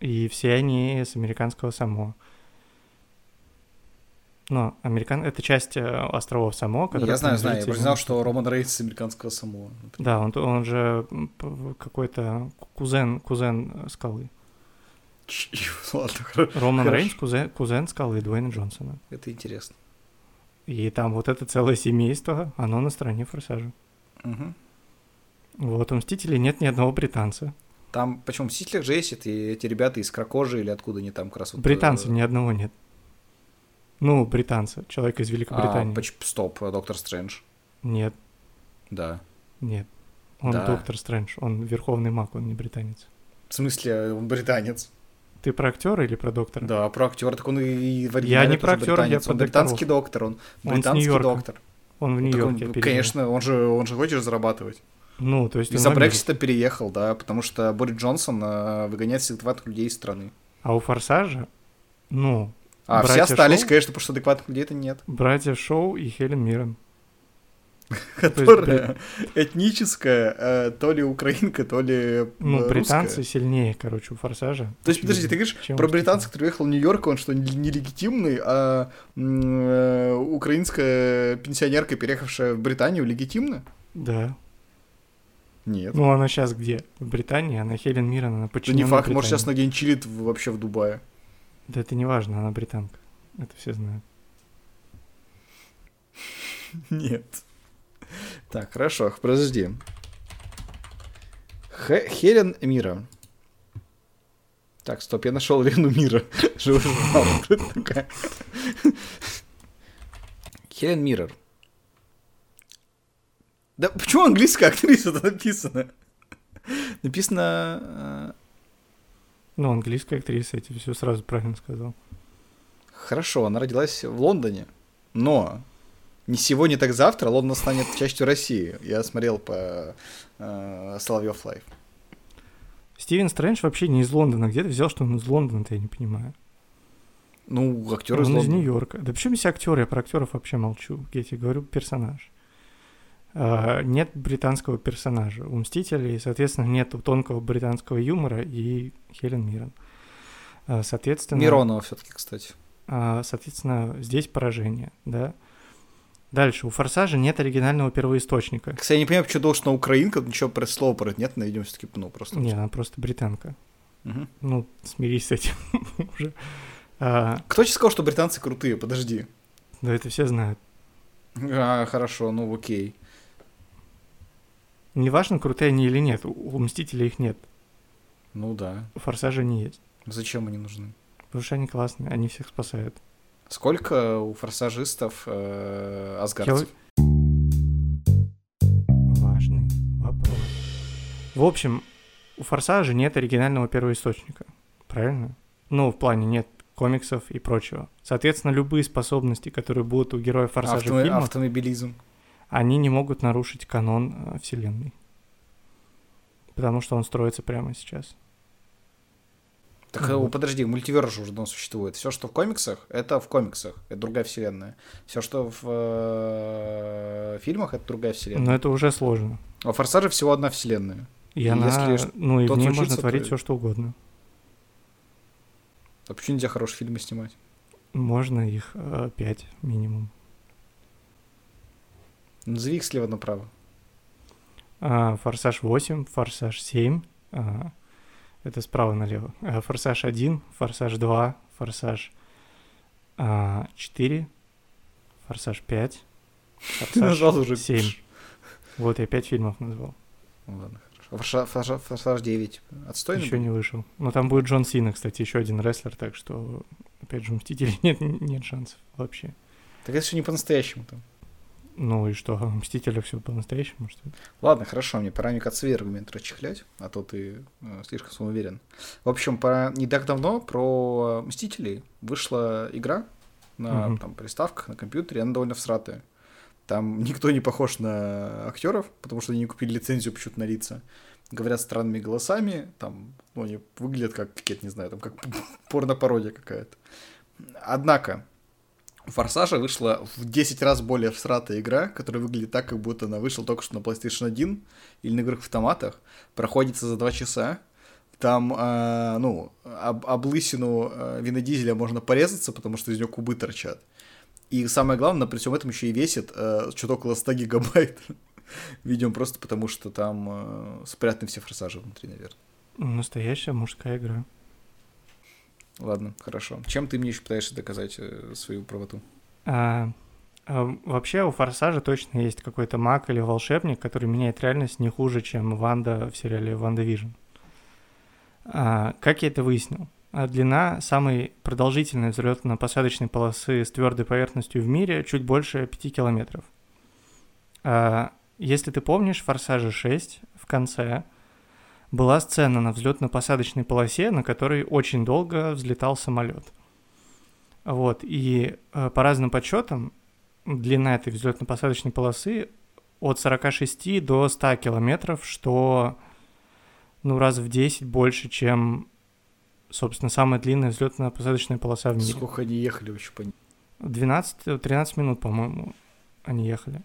Speaker 2: и все они с американского Самоа. Но американ... это часть э, островов Само.
Speaker 1: Я знаю, знаю. Я признал, что Роман Рейнс с американского Самоа.
Speaker 2: Да, он, он же какой-то кузен, кузен скалы. *laughs*
Speaker 1: Ладно,
Speaker 2: Роман хорошо. Рейнс кузен, кузен скалы Дуэйна Джонсона.
Speaker 1: Это интересно.
Speaker 2: И там вот это целое семейство, оно на стороне Форсажа.
Speaker 1: Угу.
Speaker 2: Вот, у Мстителей нет ни одного британца.
Speaker 1: Там, почему в Мстителях же есть эти, эти ребята из Кракожи или откуда они там как раз вот...
Speaker 2: Британцев э... ни одного нет. Ну, британца, человека из Великобритании.
Speaker 1: А, стоп, Доктор Стрэндж.
Speaker 2: Нет.
Speaker 1: Да.
Speaker 2: Нет. Он да. Доктор Стрэндж, он верховный маг, он не британец.
Speaker 1: В смысле, он британец?
Speaker 2: Ты про актера или про доктора?
Speaker 1: Да, про актера, так он и
Speaker 2: в Я не про актера, я про
Speaker 1: Он британский доктор, он британский
Speaker 2: он
Speaker 1: доктор.
Speaker 2: Он в Нью-Йорке.
Speaker 1: Он, конечно, он же, он же хочет зарабатывать.
Speaker 2: Ну, то есть...
Speaker 1: Из-за Брексита переехал, да, потому что Борис Джонсон э, выгоняет всех людей из страны.
Speaker 2: А у Форсажа, ну...
Speaker 1: А все остались, Шоу, конечно, потому что адекватных людей-то нет.
Speaker 2: Братья Шоу и Хелен Миррен. *laughs*
Speaker 1: Которая этническая, э, то ли украинка, то ли
Speaker 2: Ну, британцы сильнее, короче, у Форсажа.
Speaker 1: То есть, подожди, ты говоришь про британца, который уехал в Нью-Йорк, он что, нелегитимный, а э, украинская пенсионерка, переехавшая в Британию, легитимна?
Speaker 2: Да.
Speaker 1: Нет.
Speaker 2: Ну, она сейчас где? В Британии? Она Хелен Миррен, она почему?
Speaker 1: Да не факт, может, сейчас на день чилит вообще в Дубае.
Speaker 2: Да это не важно, она британка. Это все знают.
Speaker 1: Нет. Так, хорошо, подожди. Х- Хелен Мира. Так, стоп, я нашел Лену Мира. *laughs* Хелен Миррор. Да почему английская актриса-то написано? Написано...
Speaker 2: Ну, английская актриса, я тебе все сразу правильно сказал.
Speaker 1: Хорошо, она родилась в Лондоне, но не сегодня, так завтра Лондон станет частью России. Я смотрел по э, Соловьев Live.
Speaker 2: Стивен Стрэндж вообще не из Лондона. Где ты взял, что он из Лондона-то, я не понимаю.
Speaker 1: Ну, актер
Speaker 2: он
Speaker 1: из
Speaker 2: из
Speaker 1: Лондона.
Speaker 2: Нью-Йорка. Да почему все актеры? Я про актеров вообще молчу. Я тебе говорю персонаж. А, нет британского персонажа. У Мстителей, соответственно, нет тонкого британского юмора и Хелен Миррен. А, соответственно...
Speaker 1: Миронова все-таки, кстати.
Speaker 2: А, соответственно, здесь поражение, да. Дальше, у «Форсажа» нет оригинального первоисточника.
Speaker 1: Кстати, я не понимаю, почему должен на украинка, ничего про слово про это нет, найдем все-таки, ну, просто.
Speaker 2: Не, она просто британка.
Speaker 1: Мгм.
Speaker 2: Ну, смирись с этим *laughs* уже. А,
Speaker 1: Кто тебе сказал, что британцы крутые? Подожди.
Speaker 2: да это все знают.
Speaker 1: А, хорошо, ну окей.
Speaker 2: Неважно, крутые они или нет, у- «Мстителей» их нет.
Speaker 1: Ну да.
Speaker 2: У «Форсажа» не есть.
Speaker 1: Зачем они нужны?
Speaker 2: Потому что они классные, они всех спасают.
Speaker 1: Сколько у форсажистов э, асгардцев?
Speaker 2: Важный вопрос. В общем, у «Форсажа» нет оригинального первоисточника. Правильно? Ну, в плане нет комиксов и прочего. Соответственно, любые способности, которые будут у героя «Форсажа» в фильмах,
Speaker 1: Автомобилизм.
Speaker 2: Они не могут нарушить канон э, вселенной. Потому что он строится прямо сейчас.
Speaker 1: Так э,
Speaker 2: Вот.
Speaker 1: подожди, мультиверс же уже давно существует. Все, что в комиксах, это в комиксах. Это другая вселенная. Все, что в э, фильмах, это другая вселенная.
Speaker 2: Но это уже сложно.
Speaker 1: А Форсаже всего одна вселенная.
Speaker 2: И,
Speaker 1: И
Speaker 2: она,
Speaker 1: если
Speaker 2: ну и в ней
Speaker 1: случится,
Speaker 2: можно творить
Speaker 1: то-
Speaker 2: все, что угодно.
Speaker 1: А почему нельзя хорошие фильмы снимать?
Speaker 2: Можно их э, пять минимум.
Speaker 1: Назови их слева направо.
Speaker 2: А, Форсаж 8, Форсаж 7, а, это справа налево. А, Форсаж 1, Форсаж 2, Форсаж а, 4, Форсаж 5, *laughs*
Speaker 1: Ты назвал уже
Speaker 2: 7. Вот я пять фильмов назвал.
Speaker 1: Ладно, хорошо. Форсаж, форсаж, форсаж 9. Отстойный
Speaker 2: Еще
Speaker 1: был?
Speaker 2: не вышел. Но там будет Джон Сина, кстати, еще один рестлер, так что, опять же, Мстителей *laughs* нет, нет шансов вообще.
Speaker 1: Так это все не по-настоящему там.
Speaker 2: Ну и что, у Мстителя все по-настоящему, что ли?
Speaker 1: Ладно, хорошо, мне пора свои аргументы расчехлять, а то ты э, слишком самоуверен. В общем, по... не так давно про Мстителей вышла игра на
Speaker 2: Мгм.
Speaker 1: там, приставках, на компьютере, она довольно всратая. Там *laughs* никто не похож на актеров, потому что они не купили лицензию почему-то на лица. Говорят странными голосами, там, ну, они выглядят как какие-то, не знаю, там, как *laughs* порно-пародия какая-то. Однако, у Форсажа вышла в 10 раз более всратая игра, которая выглядит так, как будто она вышла только что на PlayStation 1 или на играх в автоматах. Проходится за 2 часа. Там, а, ну, об, об лысину а, Вина Дизеля можно порезаться, потому что из него кубы торчат. И самое главное, при всем этом еще и весит э, что-то около 100 гигабайт. *laughs* Видимо, просто потому что там э, спрятаны все форсажи внутри, наверное.
Speaker 2: Настоящая мужская игра.
Speaker 1: Ладно, хорошо. Чем ты мне еще пытаешься доказать э, свою правоту?
Speaker 2: А, а, вообще у Форсажа точно есть какой-то маг или волшебник, который меняет реальность не хуже, чем Ванда в сериале WandaVision. А, как я это выяснил? А длина самой продолжительной взлетно-посадочной полосы с твердой поверхностью в мире чуть больше 5 километров. А, если ты помнишь, в Форсаже 6 в конце была сцена на взлетно-посадочной полосе, на которой очень долго взлетал самолет. Вот, и э, по разным подсчетам длина этой взлетно-посадочной полосы от 46 до 100 километров, что ну раз в 10 больше, чем, собственно, самая длинная взлетно-посадочная полоса в мире.
Speaker 1: Сколько они ехали вообще по
Speaker 2: 12-13 минут, по-моему, они ехали.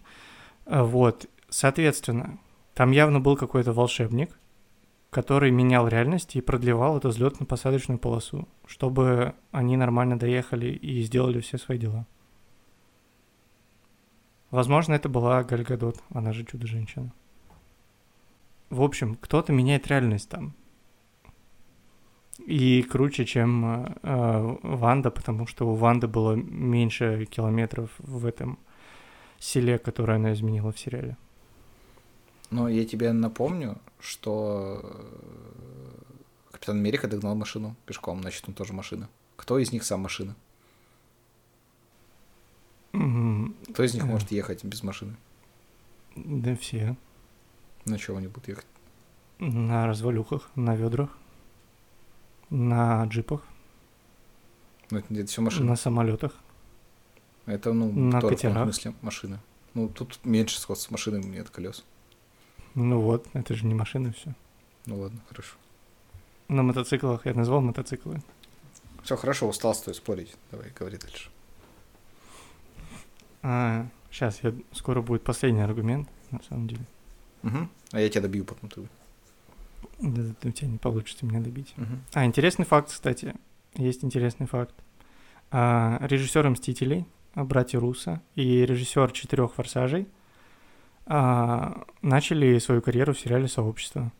Speaker 2: А, Вот, соответственно, там явно был какой-то волшебник, который менял реальность и продлевал эту взлетно-посадочную полосу, чтобы они нормально доехали и сделали все свои дела. Возможно, это была Галь Гадот, она же чудо-женщина. В общем, кто-то меняет реальность там. И круче, чем э, э, Ванда, потому что у Ванды было меньше километров в этом селе, которое она изменила в сериале.
Speaker 1: Но я тебе напомню, что э, Капитан Америка догнал машину пешком, значит, он тоже машина. Кто из них сам машина?
Speaker 2: Mm-hmm.
Speaker 1: Кто из них может ехать без машины?
Speaker 2: Да все.
Speaker 1: На чем они будут ехать?
Speaker 2: На развалюхах, на ведрах, на джипах.
Speaker 1: Ну, это, это все машины.
Speaker 2: На самолетах.
Speaker 1: Это, ну,
Speaker 2: на
Speaker 1: тоже в смысле машина. Ну, тут меньше сходства с машинами, нет колес.
Speaker 2: Ну вот, это же не машины все.
Speaker 1: Ну ладно, хорошо.
Speaker 2: На мотоциклах я назвал мотоциклы.
Speaker 1: Все, хорошо, устал с тобой спорить. Давай, говори дальше.
Speaker 2: А, сейчас, я, скоро будет последний аргумент, на самом деле.
Speaker 1: Угу. А я тебя добью потом ты.
Speaker 2: Да, да, у тебя не получится меня добить.
Speaker 1: Угу.
Speaker 2: А, интересный факт, кстати. Есть интересный факт. А, режиссеры «Мстителей», братья Руссо и режиссер «Четырех форсажей» а, начали свою карьеру в сериале «Сообщество».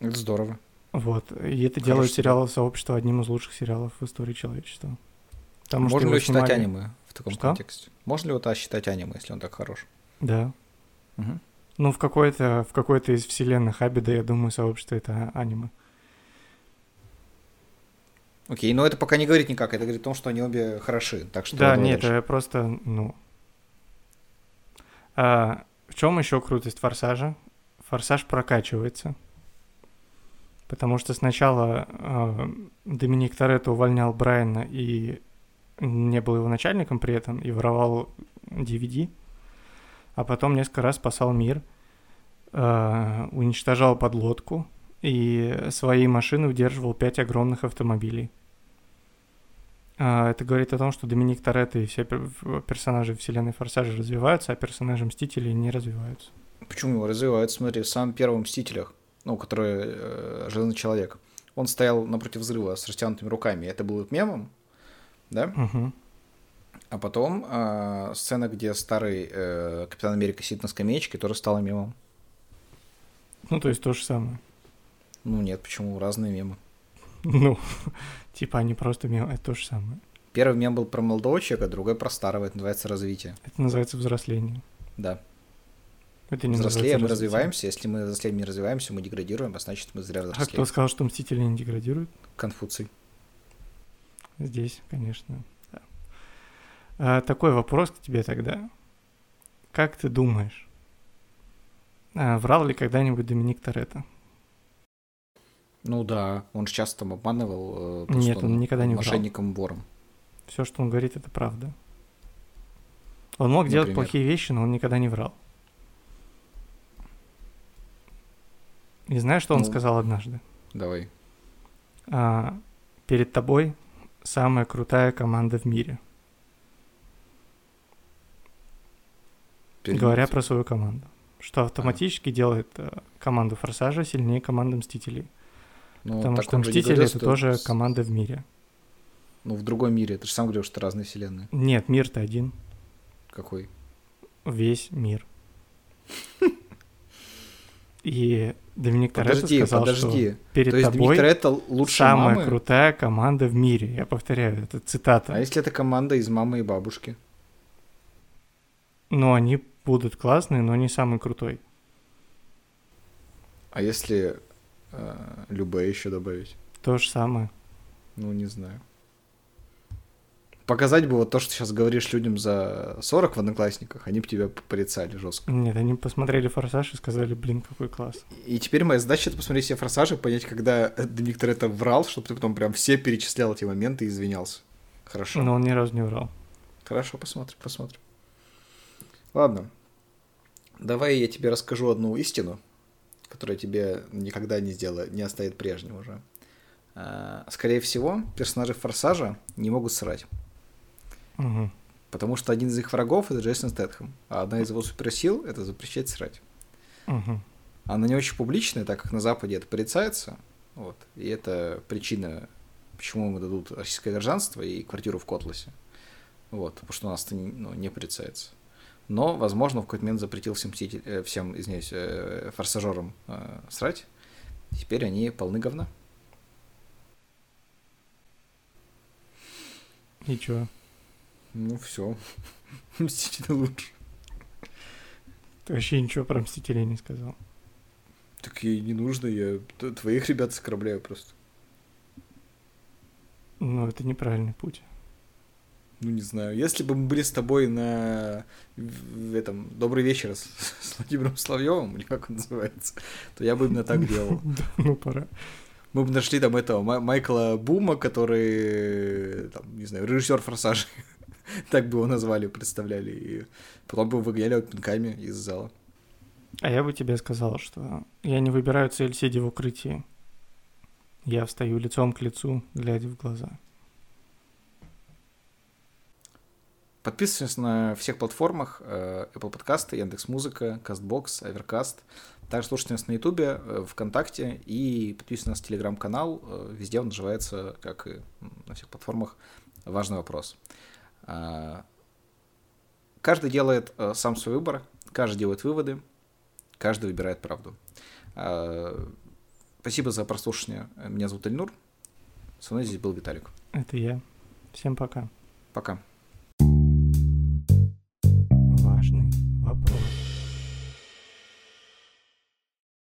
Speaker 1: Это здорово.
Speaker 2: Вот. И это
Speaker 1: Хорошо.
Speaker 2: делает сериал «Сообщество» одним из лучших сериалов в истории человечества. Потому
Speaker 1: Можно ли
Speaker 2: его
Speaker 1: его считать
Speaker 2: снимали-
Speaker 1: аниме в таком
Speaker 2: Что?
Speaker 1: контексте? Можно ли его тогда считать аниме, если он так хорош?
Speaker 2: Да.
Speaker 1: Угу.
Speaker 2: Ну, в какой-то, в какой-то из вселенных Абида, я думаю, «Сообщество» — это аниме.
Speaker 1: Окей, но это пока не говорит никак, это говорит о том, что они обе хороши. Так что
Speaker 2: Да, нет, это просто, ну... А, в чем еще крутость «Форсажа»? «Форсаж» прокачивается. Потому что сначала а, Доминик Торетто увольнял Брайана и не был его начальником при этом, и воровал DVD, а потом несколько раз спасал мир, а, уничтожал подлодку и своей машины удерживал пять огромных автомобилей. А, Это говорит о том, что Доминик Торетто и все пер- персонажи вселенной Форсажа развиваются, а персонажи Мстителей не развиваются.
Speaker 1: Почему его развивают? Смотри, в самом первом «Мстителях», ну, который э, «Железный человек», он стоял напротив взрыва с растянутыми руками. Это было мемом, да?
Speaker 2: Мгм.
Speaker 1: А потом э, сцена, где старый э, Капитан Америка сидит на скамеечке, тоже стала мемом.
Speaker 2: Ну, то есть то же самое.
Speaker 1: Ну нет, почему? Разные мемы.
Speaker 2: Ну, *laughs* типа они просто мем, это то же самое.
Speaker 1: Первый мем был про молодого человека, другой про старого. Это называется развитие.
Speaker 2: Это называется взросление.
Speaker 1: Да.
Speaker 2: Это не
Speaker 1: Взрослеем мы развиваемся. Если мы взрослеем не развиваемся, мы деградируем, а значит мы зря
Speaker 2: А кто
Speaker 1: взрослеем.
Speaker 2: сказал, что Мстители не деградируют?
Speaker 1: Конфуций.
Speaker 2: Здесь, конечно. да. А, такой вопрос к тебе тогда. Как ты думаешь, а, врал ли когда-нибудь Доминик Торетто?
Speaker 1: Ну да, он же часто там обманывал. э,
Speaker 2: Нет,
Speaker 1: просто
Speaker 2: он никогда не врал.
Speaker 1: Мошенником, вором.
Speaker 2: Все, что он говорит, это правда. Он мог делать
Speaker 1: Например?
Speaker 2: плохие вещи, но он никогда не врал. И знаешь, что он
Speaker 1: Ну.
Speaker 2: сказал однажды?
Speaker 1: Давай.
Speaker 2: А, перед тобой самая крутая команда в мире.
Speaker 1: Перед-
Speaker 2: Говоря про свою команду. Что автоматически делает э, команду Форсажа сильнее команды Мстителей.
Speaker 1: Ну,
Speaker 2: потому что Мстители
Speaker 1: говорил,
Speaker 2: это
Speaker 1: что
Speaker 2: тоже команда в мире.
Speaker 1: Ну, в другом мире. Ты же сам говорил, что разные вселенные.
Speaker 2: Нет, мир-то один.
Speaker 1: Какой?
Speaker 2: Весь мир. И Доминик Торетто
Speaker 1: Подожди,
Speaker 2: сказал,
Speaker 1: подожди.
Speaker 2: что перед
Speaker 1: То есть
Speaker 2: тобой
Speaker 1: это лучше
Speaker 2: самая
Speaker 1: мамы?
Speaker 2: крутая команда в мире. Я повторяю, это цитата.
Speaker 1: А если это команда из мамы и бабушки?
Speaker 2: Ну, они будут классные, но не самый крутой.
Speaker 1: А если э, Любе еще добавить?
Speaker 2: То же самое.
Speaker 1: Ну, не знаю. Показать бы вот то, что сейчас говоришь людям за 40 в Одноклассниках, они бы тебя порицали жестко.
Speaker 2: Нет, они посмотрели «Форсаж» и сказали, блин, какой класс.
Speaker 1: И теперь моя задача это посмотреть все форсажи, понять, когда Виктор это врал, чтобы ты потом прям все перечислял эти моменты и извинялся. Хорошо.
Speaker 2: Но он ни разу не врал.
Speaker 1: Хорошо, посмотрим, посмотрим. Ладно. Давай я тебе расскажу одну истину, которая тебе никогда не сделает, не оставит прежним уже. А, Скорее всего, персонажи Форсажа не могут срать.
Speaker 2: Мгм.
Speaker 1: Потому что один из их врагов это Джейсон Стэтхэм, а одна из его суперсил это запрещать срать.
Speaker 2: Мгм.
Speaker 1: Она не очень публичная, так как на Западе это порицается. Вот. И это причина, почему ему дадут российское гражданство и квартиру в Котласе. Вот. Потому что у нас это ну, не порицается. Но, возможно, в какой-то момент запретил всем, мститель- э, всем извиняюсь, э, форсажерам э, срать. Теперь они полны говна.
Speaker 2: И чё?
Speaker 1: Ну все. *laughs* Мстители лучше.
Speaker 2: Ты вообще ничего про Мстителей не сказал.
Speaker 1: Так ей не нужно, я твоих ребят скорабляю просто.
Speaker 2: Ну, это неправильный путь.
Speaker 1: Ну, не знаю. Если бы мы были с тобой на в этом «Добрый вечер» с, *laughs* с Владимиром Славьевым, или как он называется, то я бы именно так делал. *laughs*
Speaker 2: Ну, пора.
Speaker 1: Мы бы нашли там этого Майкла Бума, который, там, не знаю, режиссер «Форсажа». *laughs* так бы его назвали, представляли. И потом бы выгоняли пинками из зала.
Speaker 2: А я бы тебе сказал, что я не выбираю цель, сидя в укрытии. Я встаю лицом к лицу, глядя в глаза.
Speaker 1: Подписывайтесь на всех платформах э, Apple Podcasts, Яндекс.Музыка, Castbox, Overcast. Также слушайте нас на Ютубе, э, ВКонтакте и подписывайтесь на нас Телеграм-канал. Э, везде он называется, как и на всех платформах, «Важный вопрос». Каждый делает сам свой выбор, каждый делает выводы, каждый выбирает правду. Спасибо за прослушивание. Меня зовут Эльнур. Со мной здесь был Виталик.
Speaker 2: Это я. Всем пока.
Speaker 1: Пока. up.